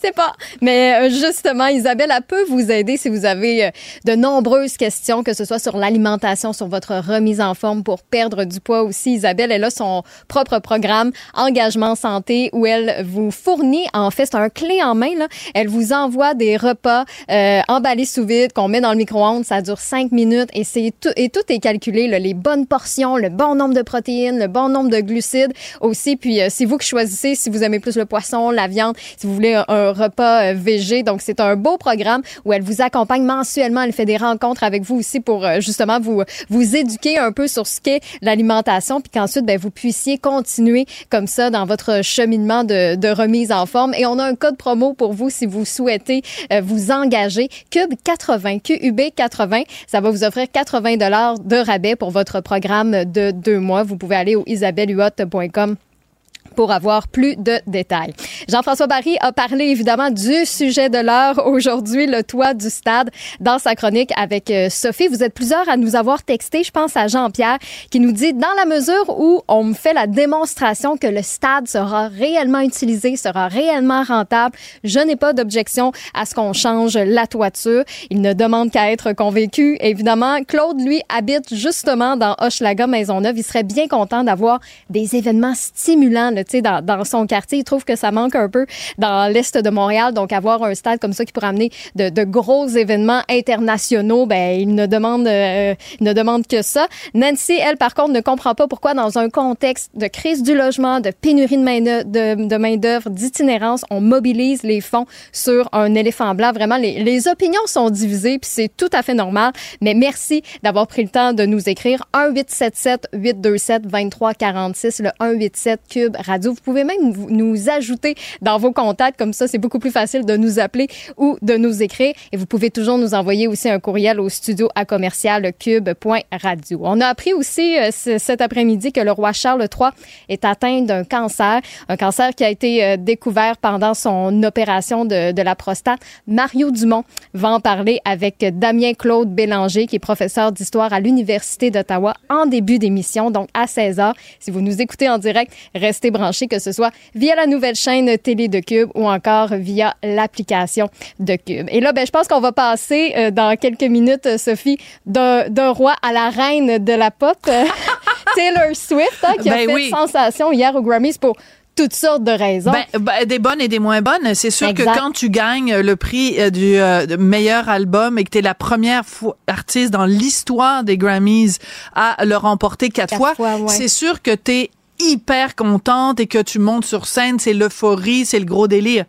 S7: C'est pas. Mais euh, justement, Isabelle, elle peut vous aider si vous avez euh, de nombreuses questions, que ce soit sur l'alimentation, sur votre remise en forme pour perdre du poids aussi. Isabelle, elle a son propre programme Engagement Santé où elle vous fournit, en fait, c'est un clé en main. Là. Elle vous envoie des repas euh, emballés sous vide qu'on met dans le micro-ondes. Ça dure cinq minutes et c'est tout, et tout est calculé, là, les bonnes portions, le bon nombre de protéines, le bon nombre de glucides aussi. Puis c'est vous qui choisissez si vous aimez plus le poisson, la viande, si vous voulez un, repas végé. Donc c'est un beau programme où elle vous accompagne mensuellement. Elle fait des rencontres avec vous aussi pour justement vous vous éduquer un peu sur ce qu'est l'alimentation, puis qu'ensuite ben, vous puissiez continuer comme ça dans votre cheminement de, de remise en forme. Et on a un code promo pour vous si vous souhaitez euh, vous engager. Cube 80, QUB 80, ça va vous offrir 80 dollars de rabais pour votre programme de deux mois. Vous pouvez aller au isabellehuot.com pour avoir plus de détails. Jean-François Barry a parlé évidemment du sujet de l'heure aujourd'hui, le toit du stade, dans sa chronique avec euh, Sophie. Vous êtes plusieurs à nous avoir texté. Je pense à Jean-Pierre qui nous dit dans la mesure où on me fait la démonstration que le stade sera réellement utilisé, sera réellement rentable, je n'ai pas d'objection à ce qu'on change la toiture. Il ne demande qu'à être convaincu. Évidemment, Claude, lui, habite justement dans Hochelaga Maisonneuve. Il serait bien content d'avoir des événements stimulants dans, dans son quartier. Il trouve que ça manque un peu dans l'est de Montréal. Donc, avoir un stade comme ça qui pourrait amener de, de gros événements internationaux, ben, il ne demande, euh, il ne demande que ça. Nancy, elle, par contre, ne comprend pas pourquoi, dans un contexte de crise du logement, de pénurie de main-d'œuvre, de, de main d'itinérance, on mobilise les fonds sur un éléphant blanc. Vraiment, les, les opinions sont divisées, puis c'est tout à fait normal. Mais merci d'avoir pris le temps de nous écrire. 1-877-827-2346, le 187 Cube Radio. Vous pouvez même nous ajouter dans vos contacts. Comme ça, c'est beaucoup plus facile de nous appeler ou de nous écrire. Et vous pouvez toujours nous envoyer aussi un courriel au studio à commercial cube.radio. On a appris aussi euh, cet après-midi que le roi Charles III est atteint d'un cancer, un cancer qui a été euh, découvert pendant son opération de, de la prostate. Mario Dumont va en parler avec Damien Claude Bélanger, qui est professeur d'histoire à l'Université d'Ottawa en début d'émission, donc à 16 h. Si vous nous écoutez en direct, restez branchés, que ce soit via la nouvelle chaîne télé de Cube ou encore via l'application de Cube. Et là, ben, je pense qu'on va passer euh, dans quelques minutes, euh, Sophie, d'un roi à la reine de la pop, euh, Taylor Swift, hein, qui a ben fait sensation hier au Grammys pour toutes sortes de raisons.
S1: Ben, ben, des bonnes et des moins bonnes. C'est sûr que quand tu gagnes le prix du meilleur album et que tu es la première artiste dans l'histoire des Grammys à le remporter quatre, fois, c'est sûr que tu es hyper contente et que tu montes sur scène, c'est l'euphorie, c'est le gros délire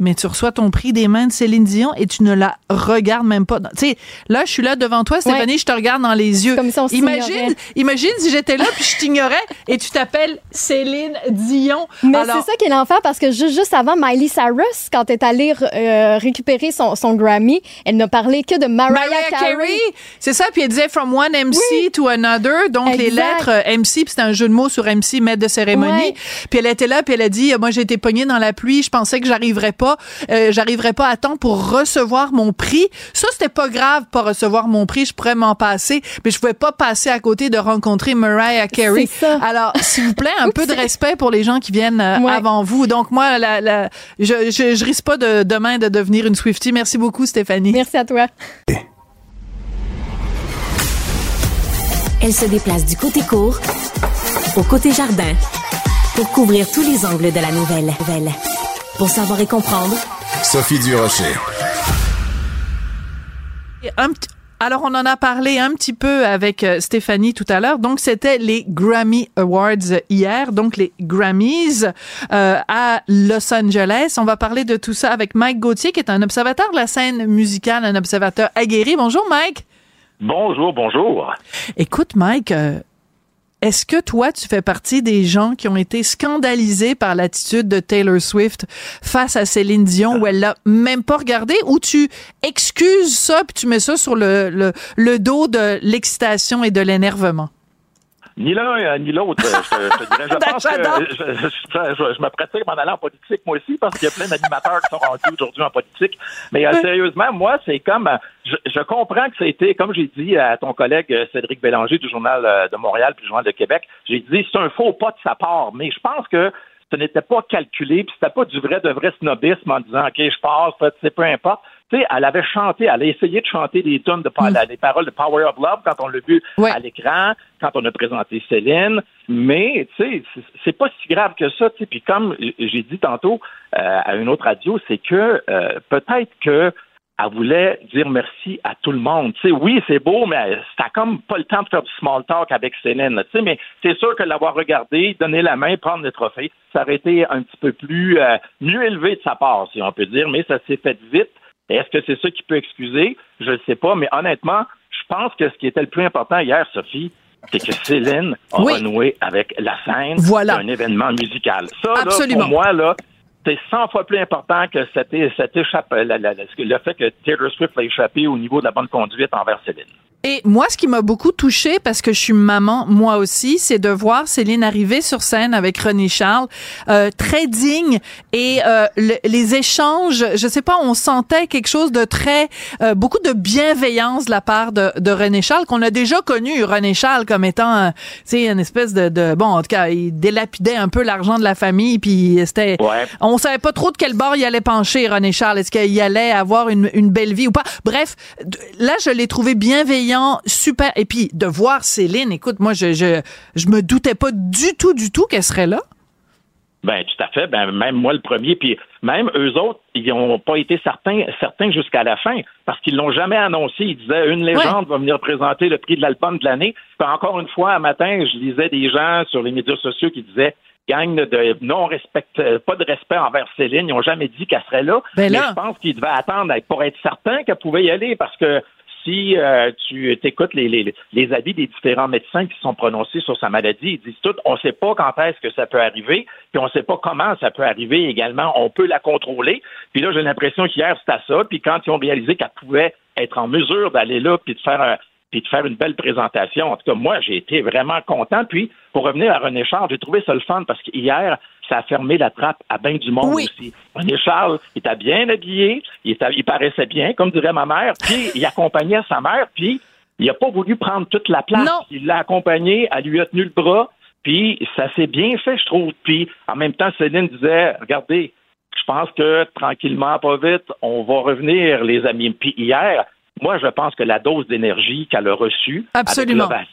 S1: mais tu reçois ton prix des mains de Céline Dion et tu ne la regardes même pas. Tu sais, là, je suis là devant toi, Stéphanie, je te regarde dans les yeux.
S7: Comme
S1: imagine, imagine si j'étais là puis je t'ignorais et tu t'appelles Céline Dion.
S7: Mais c'est ça qui est l'enfer parce que juste, juste avant, Miley Cyrus, quand elle est allée euh, récupérer son, son, Grammy, elle n'a parlé que de Mariah, Carey.
S1: C'est ça, puis elle disait From one MC to another, donc les lettres euh, MC, puis c'était un jeu de mots sur MC, maître de cérémonie. Puis elle était là, puis elle a dit, moi j'ai été pognée dans la pluie, je pensais que j'arriverais pas euh, j'arriverais pas à temps pour recevoir mon prix. Ça, c'était pas grave, pas recevoir mon prix, je pourrais m'en passer, mais je pouvais pas passer à côté de rencontrer Mariah Carey. Alors, s'il vous plaît, un peu de respect pour les gens qui viennent euh, avant vous. Donc, moi, la, je, je, je risque pas de, demain de devenir une Swiftie. Merci beaucoup, Stéphanie.
S7: Merci à toi.
S2: Elle se déplace du côté court au côté jardin pour couvrir tous les angles de la nouvelle. Pour savoir et comprendre,
S5: Sophie Durocher.
S1: alors, on en a parlé un petit peu avec euh, Stéphanie tout à l'heure. Donc, c'était les Grammy Awards hier, donc les Grammys euh, à Los Angeles. On va parler de tout ça avec Mike Gauthier, qui est un observateur de la scène musicale, un observateur aguerri. Bonjour, Mike.
S8: Bonjour, bonjour.
S1: Écoute, Mike, euh, est-ce que toi, tu fais partie des gens qui ont été scandalisés par l'attitude de Taylor Swift face à Céline Dion où elle l'a même pas regardé ou tu excuses ça puis tu mets ça sur le, le, le dos de l'excitation et de l'énervement?
S8: Ni l'un euh, ni l'autre. Je, je, dirais, je pense que je, je, me pratique m'en aller en politique, moi aussi, parce qu'il y a plein d'animateurs qui sont rendus aujourd'hui en politique. Mais euh, sérieusement, moi, c'est comme... Je, comprends que ça a été, comme j'ai dit à ton collègue euh, Cédric Bélanger du Journal de Montréal puis du Journal de Québec, j'ai dit c'est un faux pas de sa part. Mais je pense que ce n'était pas calculé, puis c'était pas du vrai de vrai snobisme en disant OK, je passe, c'est peu importe elle avait chanté, elle a essayé de chanter des tonnes de mm. des paroles de Power of Love quand on l'a vu à l'écran, quand on a présenté Céline. Mais, tu sais, c'est pas si grave que ça, tu Puis comme j'ai dit tantôt euh, à une autre radio, c'est que euh, peut-être que elle voulait dire merci à tout le monde. Tu sais, oui, c'est beau, mais t'as comme pas le temps de faire du small talk avec Céline. Tu sais, mais c'est sûr que l'avoir regardé, donner la main, prendre le trophée, ça aurait été un petit peu plus euh, mieux élevé de sa part, si on peut dire, mais ça s'est fait vite. Est-ce que c'est ça qui peut excuser? Je ne sais pas, mais honnêtement, je pense que ce qui était le plus important hier, Sophie, c'est que Céline a renoué avec la scène
S1: voilà.
S8: d'un événement musical. Ça,
S1: Là,
S8: pour moi, là, c'est 100 fois plus important que cette, cette échappe, le fait que Taylor Swift a échappé au niveau de la bonne conduite envers Céline.
S1: Et moi, ce qui m'a beaucoup touchée, parce que je suis maman, moi aussi, c'est de voir Céline arriver sur scène avec René Charles, euh, très digne, et euh, les échanges, je sais pas, on sentait quelque chose de très, euh, beaucoup de bienveillance de la part de, de René Charles, qu'on a déjà connu René Charles comme étant, tu sais, une espèce de, de, bon, en tout cas, il délapidait un peu l'argent de la famille, puis c'était, on savait pas trop de quel bord il allait pencher, René Charles, est-ce qu'il allait avoir une, une belle vie ou pas? Bref, là, je l'ai trouvé bienveillant super. Et puis, de voir Céline, écoute, moi, je, je, je me doutais pas du tout, du tout qu'elle serait là.
S8: Ben, tout à fait. Ben, même moi, le premier. Puis, même eux autres, ils n'ont pas été certains, certains jusqu'à la fin parce qu'ils l'ont jamais annoncé. Ils disaient une légende va venir présenter le prix de l'album de l'année. Puis, encore une fois, un matin, je lisais des gens sur les médias sociaux qui disaient gang de non respect, pas de respect envers Céline. Ils n'ont jamais dit qu'elle serait là.
S1: Ben
S8: mais je pense qu'ils devaient attendre pour être certains qu'elle pouvait y aller parce que si euh, tu écoutes les, les, les, avis des différents médecins qui sont prononcés sur sa maladie, ils disent tout, on ne sait pas quand est-ce que ça peut arriver, puis on ne sait pas comment ça peut arriver également. On peut la contrôler. Puis là, j'ai l'impression qu'hier, c'était ça. Puis quand ils ont réalisé qu'elle pouvait être en mesure d'aller là puis de faire de faire une belle présentation. En tout cas, moi, j'ai été vraiment content. Puis, pour revenir à René Charles, j'ai trouvé ça le fun parce qu'hier, ça a fermé la trappe à bien du monde aussi. René Charles, il était bien habillé, il, il paraissait bien, comme dirait ma mère, puis il accompagnait sa mère, puis il n'a pas voulu prendre toute la place. Il l'a accompagné, elle lui a tenu le bras, puis ça s'est bien fait, je trouve. Puis, en même temps, Céline disait, regardez, je pense que tranquillement, pas vite, on va revenir, les amis. Puis hier, moi, je pense que la dose d'énergie qu'elle a reçue
S1: Absolument.
S8: avec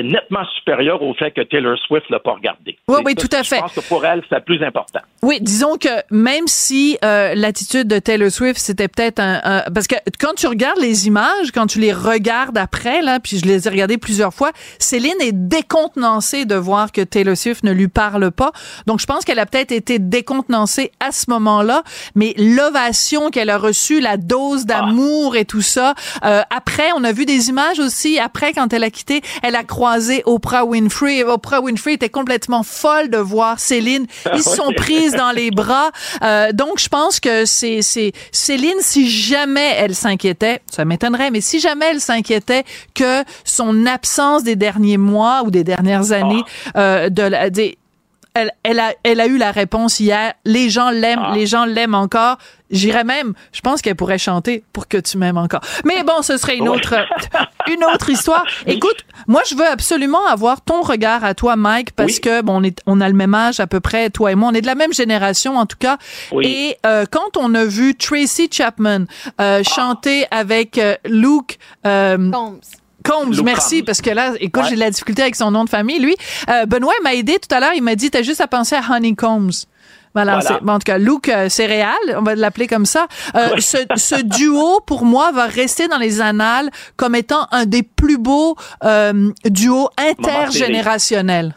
S8: nettement supérieur au fait que Taylor Swift l'a pas regardé.
S1: Oui, oui, tout à fait.
S8: Je pense que pour elle, c'est plus important.
S1: Oui, disons que même si euh, l'attitude de Taylor Swift, c'était peut-être un, Parce que quand tu regardes les images, quand tu les regardes après, là, puis je les ai regardées plusieurs fois, Céline est décontenancée de voir que Taylor Swift ne lui parle pas. Donc, je pense qu'elle a peut-être été décontenancée à ce moment-là, mais l'ovation qu'elle a reçue, la dose d'amour et tout ça, euh, après, on a vu des images aussi, après, quand elle a quitté, elle a croisé Oprah Winfrey. Oprah Winfrey était complètement folle de voir Céline. Ils se sont dans les bras. Euh, donc, je pense que c'est c'est Céline, si jamais elle s'inquiétait, ça m'étonnerait, mais si jamais elle s'inquiétait que son absence des derniers mois ou des dernières années euh, de la, des, elle, elle, a, elle a eu la réponse hier. Les gens l'aiment,
S8: Ah.
S1: les gens l'aiment encore. J'irais même, je pense qu'elle pourrait chanter pour que tu m'aimes encore. Mais bon, ce serait une autre, une autre histoire. Écoute, moi, je veux absolument avoir ton regard à toi, Mike, parce
S8: Oui.
S1: que bon, on est, on a le même âge à peu près, toi et moi, on est de la même génération en tout cas.
S8: Oui.
S1: Et euh, quand on a vu Tracy Chapman euh, chanter avec euh, Luke. euh,
S7: Combs.
S1: Combs, merci,
S8: Combs.
S1: parce que là, écoute,
S8: Ouais.
S1: j'ai de la difficulté avec son nom de famille, lui. Euh, Benoît m'a aidé tout à l'heure, il m'a dit, t'as juste à penser à Honey Combs. Voilà,
S8: Voilà.
S1: c'est- bon, en tout cas, Luke euh, Céréal, on va l'appeler comme ça. Euh,
S8: Ouais.
S1: ce, ce duo, pour moi, va rester dans les annales comme étant un des plus beaux euh, duos intergénérationnels.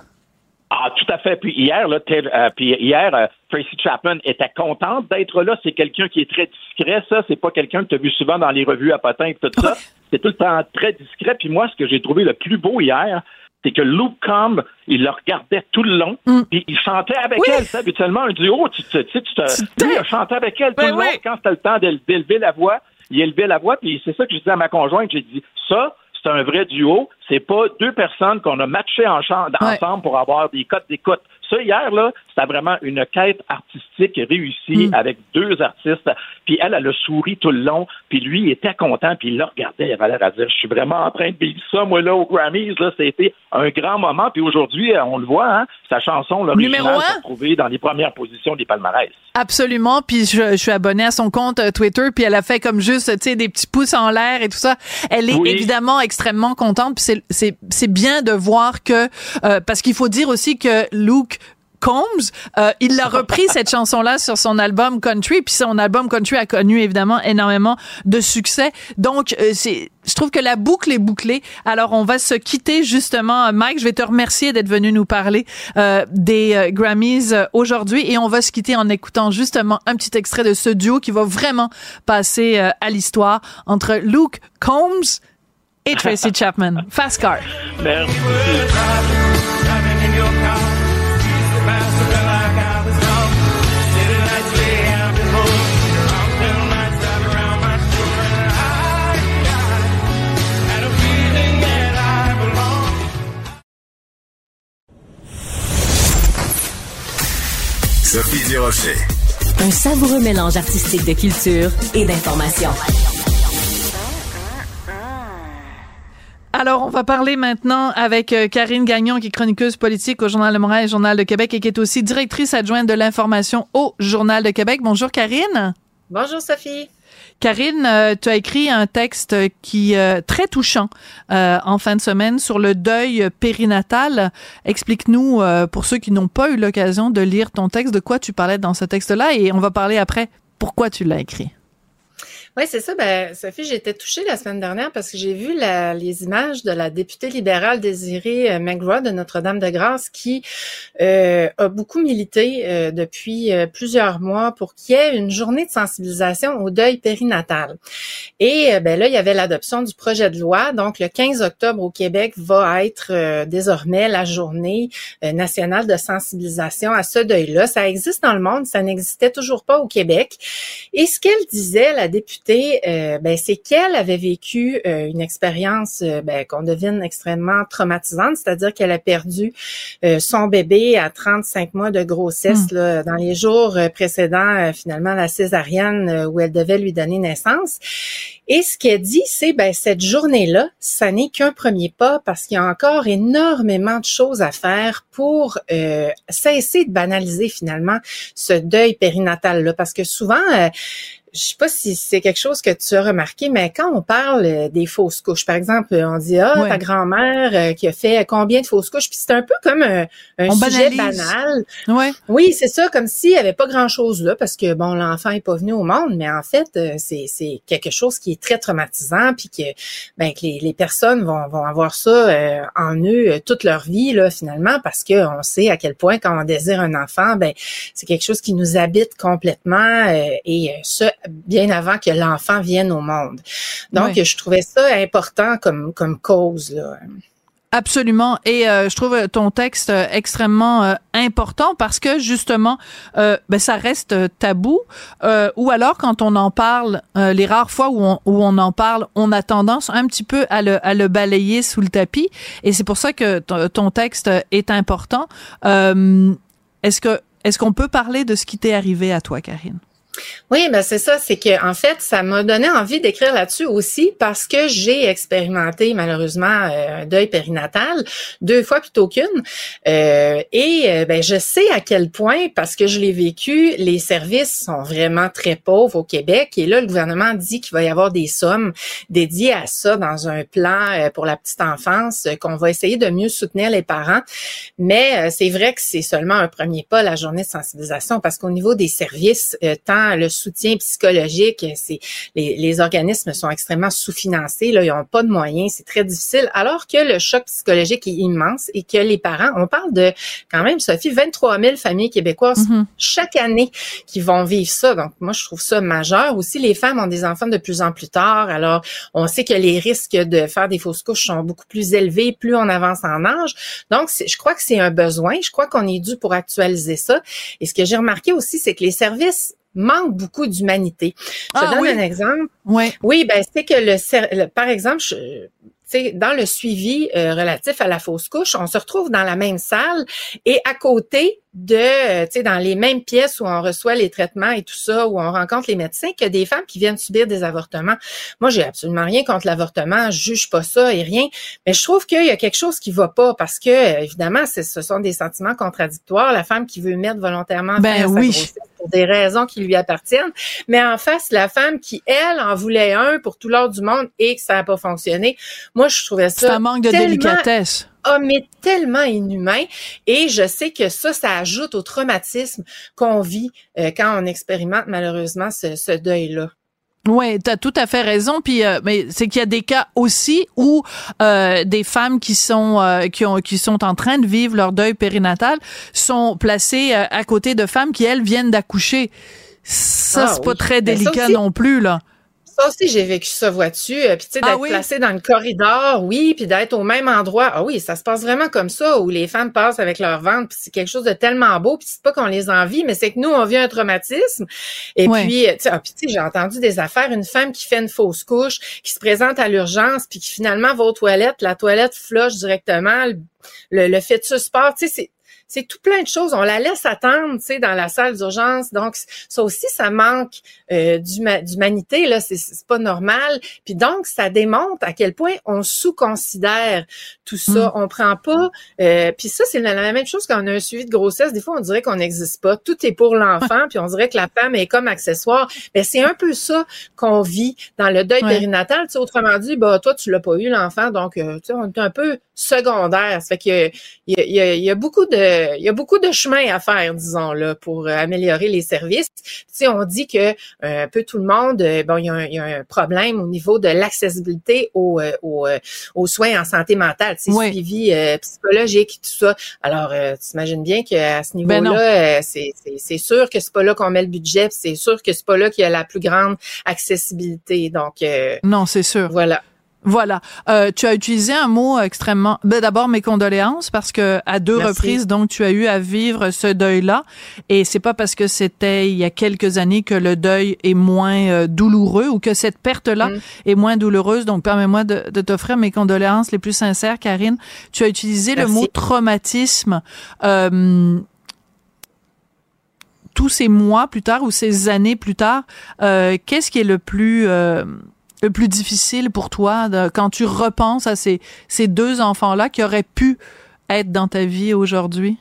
S8: Ah, tout à fait. Puis hier, là, euh, puis hier, euh, Tracy Chapman était contente d'être là. C'est quelqu'un qui est très discret. Ça, c'est pas quelqu'un que tu as vu souvent dans les revues à potins et tout ça. C'est tout le temps très discret. Puis moi, ce que j'ai trouvé le plus beau hier, c'est que Luke Combs, il le regardait tout le long, puis il chantait avec
S1: Oui.
S8: elle. Habituellement, un duo, tu, tu, tu sais, tu te,
S1: Tu
S8: lui, il a chanté avec elle tout
S1: Ben
S8: le long.
S1: oui.
S8: Quand c'était le temps d'éle- d'élever la voix, il élevait la voix. Puis c'est ça que je disais à ma conjointe. J'ai dit, ça, c'est un vrai duo. C'est pas deux personnes qu'on a matchées en chant,
S1: Ouais.
S8: ensemble pour avoir des cotes d'écoute. Ça, hier, là, c'était vraiment une quête artistique réussie
S1: Mm.
S8: avec deux artistes. Puis elle, elle a souri tout le long. Puis lui, il était content. Puis il la regardait. Il avait l'air à dire, je suis vraiment en train de vivre ça, moi, là, aux Grammys. Là, c'était un grand moment. Puis aujourd'hui, euh, on le voit, hein, sa chanson, l'original, s'est retrouvée dans les premières positions des palmarès.
S1: Absolument. Puis je, je suis abonnée à son compte euh, Twitter, puis elle a fait comme juste, tu sais, des petits pouces en l'air et tout ça. Elle est
S8: Oui.
S1: évidemment extrêmement contente. Puis c'est c'est c'est bien de voir que euh, parce qu'il faut dire aussi que Luke Combs. Euh, il a repris cette chanson-là sur son album Country, puis son album Country a connu évidemment énormément de succès. Donc, euh, c'est je trouve que la boucle est bouclée. Alors, on va se quitter justement. Mike, je vais te remercier d'être venu nous parler euh, des euh, Grammys euh, aujourd'hui et on va se quitter en écoutant justement un petit extrait de ce duo qui va vraiment passer à l'histoire entre Luke Combs et Tracy Chapman. Fast Car.
S5: Sophie Durocher.
S2: Un savoureux mélange artistique de culture et d'information.
S1: Alors, on va parler maintenant avec euh, Karine Gagnon, qui est chroniqueuse politique au Journal de Montréal et Journal de Québec et qui est aussi directrice adjointe de l'information au Journal de Québec. Bonjour, Karine.
S9: Bonjour, Sophie.
S1: Karine, euh, tu as écrit un texte qui est très touchant euh, en fin de semaine sur le deuil périnatal. Explique-nous, euh, pour ceux qui n'ont pas eu l'occasion de lire ton texte, de quoi tu parlais dans ce texte-là et on va parler après pourquoi tu l'as écrit.
S9: Oui, c'est ça. Ben, Sophie, été touchée la semaine dernière parce que j'ai vu la, les images de la députée libérale Désirée euh, McGraw de Notre-Dame-de-Grâce qui euh, a beaucoup milité euh, depuis plusieurs mois pour qu'il y ait une journée de sensibilisation au deuil périnatal. Et ben là, il y avait l'adoption du projet de loi. Donc, le 15 octobre au Québec va être désormais la journée nationale de sensibilisation à ce deuil-là. Ça existe dans le monde, ça n'existait toujours pas au Québec. Et ce qu'elle disait, la députée, euh, ben, c'est qu'elle avait vécu euh, une expérience euh, ben, qu'on devine extrêmement traumatisante, c'est-à-dire qu'elle a perdu son bébé à 35 mois de grossesse hmm. là, dans les jours précédents, finalement, la césarienne où elle devait lui donner naissance. Et ce qu'elle dit, c'est ben cette journée-là, ça n'est qu'un premier pas parce qu'il y a encore énormément de choses à faire pour cesser de banaliser finalement ce deuil périnatal-là. Parce que souvent, je sais pas si c'est quelque chose que tu as remarqué, mais quand on parle euh, des fausses couches, par exemple, on dit ah ta grand-mère euh, qui a fait combien de fausses couches, puis c'est un peu comme un, sujet banal.
S1: Ouais.
S9: Oui, c'est ça, comme s'il y avait pas grand-chose là, parce que bon, l'enfant est pas venu au monde, mais en fait, euh, c'est c'est quelque chose qui est très traumatisant, puis que ben que les, les personnes vont vont avoir ça en eux toute leur vie là finalement, parce que on sait à quel point quand on désire un enfant, ben c'est quelque chose qui nous habite complètement et ce bien avant que l'enfant vienne au monde. Donc, je trouvais ça important comme, comme cause. Là.
S1: Absolument. Et euh, je trouve ton texte euh, extrêmement euh, important parce que justement, ben, ça reste tabou. ou alors, quand on en parle, les rares fois où on, où on en parle, on a tendance un petit peu à le, à le balayer sous le tapis. Et c'est pour ça que ton texte est important. est-ce que est-ce qu'on peut parler de ce qui t'est arrivé à toi, Karine?
S9: Oui, ben c'est ça, c'est que en fait, ça m'a donné envie d'écrire là-dessus aussi parce que j'ai expérimenté malheureusement euh, un deuil périnatal deux fois plutôt qu'une, euh, et euh, ben je sais à quel point parce que je l'ai vécu, les services sont vraiment très pauvres au Québec. Et là le gouvernement dit qu'il va y avoir des sommes dédiées à ça dans un plan pour la petite enfance qu'on va essayer de mieux soutenir les parents, mais c'est vrai que c'est seulement un premier pas la journée de sensibilisation parce qu'au niveau des services tant le soutien psychologique, c'est les, les, organismes sont extrêmement sous-financés, là, ils n'ont pas de moyens, c'est très difficile. Alors que le choc psychologique est immense et que les parents, on parle de quand même, Sophie, 23 000 familles québécoises mm-hmm. chaque année qui vont vivre ça. Donc moi, je trouve ça majeur. Aussi, les femmes ont des enfants de plus en plus tard. Alors, on sait que les risques de faire des fausses couches sont beaucoup plus élevés plus on avance en âge. Donc, je crois que c'est un besoin. Je crois qu'on est dû pour actualiser ça. Et ce que j'ai remarqué aussi, c'est que les services manque beaucoup d'humanité. Je te ah donne un exemple.
S1: Oui.
S9: Oui, ben c'est que le, par exemple, je, dans le suivi euh, relatif à la fausse couche, on se retrouve dans la même salle et à côté de, tu sais, dans les mêmes pièces où on reçoit les traitements et tout ça, où on rencontre les médecins, que des femmes qui viennent subir des avortements. Moi, j'ai absolument rien contre l'avortement, je juge pas ça et rien, mais je trouve qu'il y a quelque chose qui va pas parce que, évidemment, ce sont des sentiments contradictoires. La femme qui veut mettre volontairement
S1: ben, oui.
S9: Pour des raisons qui lui appartiennent, mais en face, la femme qui, elle, en voulait un pour tout l'ordre du monde et que ça n'a pas fonctionné. Moi, je trouvais ça.
S1: Ça manque de délicatesse.
S9: oh, mais tellement inhumain. Et je sais que ça, ça ajoute au traumatisme qu'on vit euh, quand on expérimente malheureusement ce, ce deuil-là.
S1: Oui, tu as tout à fait raison. Puis, euh, mais c'est qu'il y a des cas aussi où euh, des femmes qui sont euh, qui ont qui sont en train de vivre leur deuil périnatal sont placées à côté de femmes qui elles viennent d'accoucher. Ça,
S9: Ah
S1: c'est pas très
S9: Ben,
S1: délicat
S9: aussi-
S1: non plus là.
S9: Ça aussi, j'ai vécu ça, vois-tu? Euh, Puis, tu sais,
S1: Ah
S9: d'être
S1: oui?
S9: placé dans le corridor, oui, puis d'être au même endroit. Ah oui, ça se passe vraiment comme ça, où les femmes passent avec leur ventre, puis c'est quelque chose de tellement beau, puis c'est pas qu'on les envie, mais c'est que nous, on vit un traumatisme. Et
S1: Ouais.
S9: puis, euh, tu sais, ah, tu sais, j'ai entendu des affaires, une femme qui fait une fausse couche, qui se présente à l'urgence, puis qui finalement va aux toilettes, la toilette flush directement, le, le, le fœtus part, tu sais, c'est tout plein de choses. On la laisse attendre, tu sais, dans la salle d'urgence. Donc, ça aussi, ça manque euh, d'huma- d'humanité. Là, c'est c'est pas normal. Puis donc, ça démontre à quel point on sous-considère tout ça. On prend pas. euh, puis ça, c'est la, la même chose quand on a un suivi de grossesse. Des fois, on dirait qu'on n'existe pas. Tout est pour l'enfant. Puis on dirait que la femme est comme accessoire. Mais c'est un peu ça qu'on vit dans le deuil
S1: Ouais.
S9: périnatal. Tu sais, autrement dit, bah toi, tu l'as pas eu l'enfant, donc euh, tu sais, on est un peu secondaire. Ça fait que il y a, il y a- il y a beaucoup de il y a beaucoup de chemin à faire, disons là, pour euh, améliorer les services. Tu sais, on dit que euh, un peu tout le monde, euh, bon, il y, a un, il y a un problème au niveau de l'accessibilité aux, euh, aux, euh, aux soins en santé mentale, tu sais,
S1: Oui.
S9: suivi euh, psychologique, tout ça. Alors, euh, tu imagines bien qu'à ce
S1: Ben
S9: niveau-là, euh, c'est c'est- c'est sûr que c'est pas là qu'on met le budget, c'est sûr que c'est pas là qu'il y a la plus grande accessibilité. Donc, euh,
S1: Non, c'est sûr.
S9: voilà.
S1: Voilà. Euh, tu as utilisé un mot extrêmement. Ben, D'abord mes condoléances parce que à deux
S9: Merci.
S1: reprises donc tu as eu à vivre ce deuil-là et c'est pas parce que c'était il y a quelques années que le deuil est moins euh, douloureux ou que cette perte-là
S9: Mm.
S1: est moins douloureuse. Donc permets-moi de, de t'offrir mes condoléances les plus sincères, Karine. Tu as utilisé le mot traumatisme. Euh, tous ces mois plus tard ou ces années plus tard, euh, qu'est-ce qui est le plus le plus difficile pour toi quand tu repenses à ces deux enfants-là qui auraient pu être dans ta vie aujourd'hui?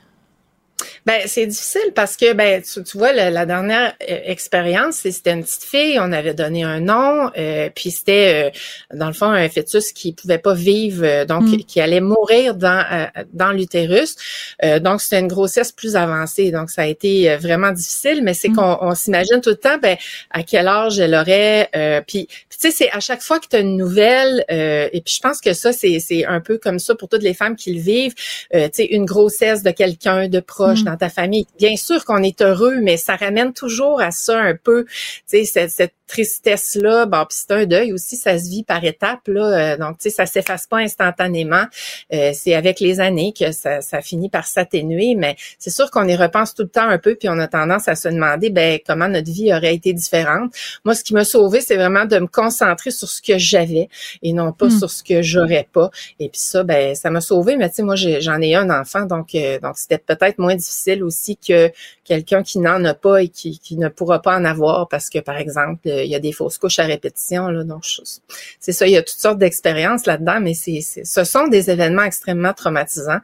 S9: Ben, c'est difficile parce que, ben, tu, tu vois, la, la dernière euh, expérience, c'était une petite fille, on avait donné un nom, euh, puis c'était, euh, dans le fond, un fœtus qui pouvait pas vivre, euh, donc
S1: Mm.
S9: qui allait mourir dans euh, dans l'utérus. Euh, donc, c'était une grossesse plus avancée, donc ça a été euh, vraiment difficile, mais c'est
S1: Mm.
S9: qu'on on s'imagine tout le temps, ben, à quel âge elle aurait, euh, puis, tu sais, c'est à chaque fois que tu as une nouvelle, euh, et puis je pense que ça, c'est c'est un peu comme ça pour toutes les femmes qui le vivent, euh, tu sais, une grossesse de quelqu'un de proche
S1: Mm.
S9: dans ta famille. Bien sûr qu'on est heureux, mais ça ramène toujours à ça un peu, tu sais, cette, cette tristesse-là. Bon, puis c'est un deuil aussi, ça se vit par étapes, là. Euh, donc, tu sais, ça s'efface pas instantanément. Euh, c'est avec les années que ça, ça finit par s'atténuer, mais c'est sûr qu'on y repense tout le temps un peu, puis on a tendance à se demander, ben, comment notre vie aurait été différente. Moi, ce qui m'a sauvé, c'est vraiment de me concentrer sur ce que j'avais et non pas
S1: Mm.
S9: sur ce que j'aurais pas. Et puis ça, ben, ça m'a sauvé. Mais tu sais, moi, j'en ai un enfant, donc euh, donc c'était peut-être moins difficile aussi que quelqu'un qui n'en a pas et qui, qui ne pourra pas en avoir parce que, par exemple, il y a des fausses couches à répétition. Là, donc, c'est ça, il y a toutes sortes d'expériences là-dedans, mais c'est, c'est- ce sont des événements extrêmement traumatisants.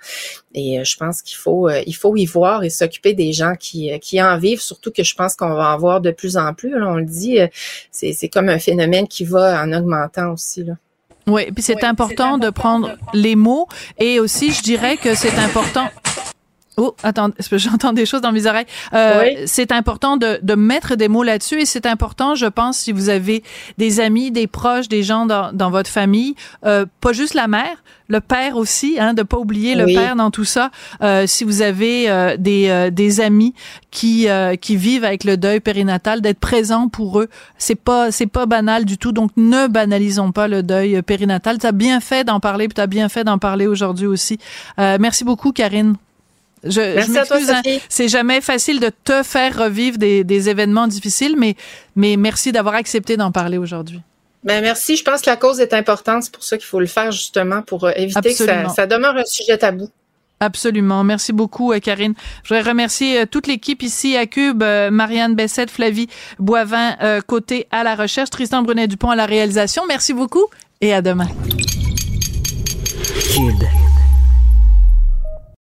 S9: Et euh, je pense qu'il faut, euh, il faut y voir et s'occuper des gens qui, euh, qui en vivent, surtout que je pense qu'on va en voir de plus en plus. Là, on le dit, c'est, c'est comme un phénomène qui va en augmentant aussi. Là.
S1: Oui, puis c'est important, de prendre les mots et aussi je dirais que c'est important Oh, attends, j'entends des choses dans mes oreilles? Euh,
S9: Oui.
S1: C'est important de, de mettre des mots là-dessus et c'est important, je pense, si vous avez des amis, des proches, des gens dans, dans votre famille, euh, pas juste la mère, le père aussi, hein, de pas oublier le
S9: Oui.
S1: père dans tout ça. Euh, si vous avez euh, des, euh, des amis qui euh, qui vivent avec le deuil périnatal, d'être présent pour eux, c'est pas c'est pas banal du tout. Donc ne banalisons pas le deuil périnatal. T'as bien fait d'en parler, puis t'as bien fait d'en parler aujourd'hui aussi. Euh, merci beaucoup, Karine. Je,
S9: Merci
S1: je
S9: à toi,
S1: hein,
S9: Sophie.
S1: c'est jamais facile de te faire revivre des, des événements difficiles, mais, mais merci d'avoir accepté d'en parler aujourd'hui.
S9: Ben merci. Je pense que la cause est importante. C'est pour ça qu'il faut le faire justement pour euh, éviter
S1: Absolument.
S9: que ça, ça demeure un sujet tabou.
S1: Absolument. Merci beaucoup, euh, Karine. Je voudrais remercier euh, toute l'équipe ici à Cube, Marianne Bessette, Flavie Boivin, côté à la recherche, Tristan Brunet-Dupont à la réalisation. Merci beaucoup et à demain.
S10: Cube.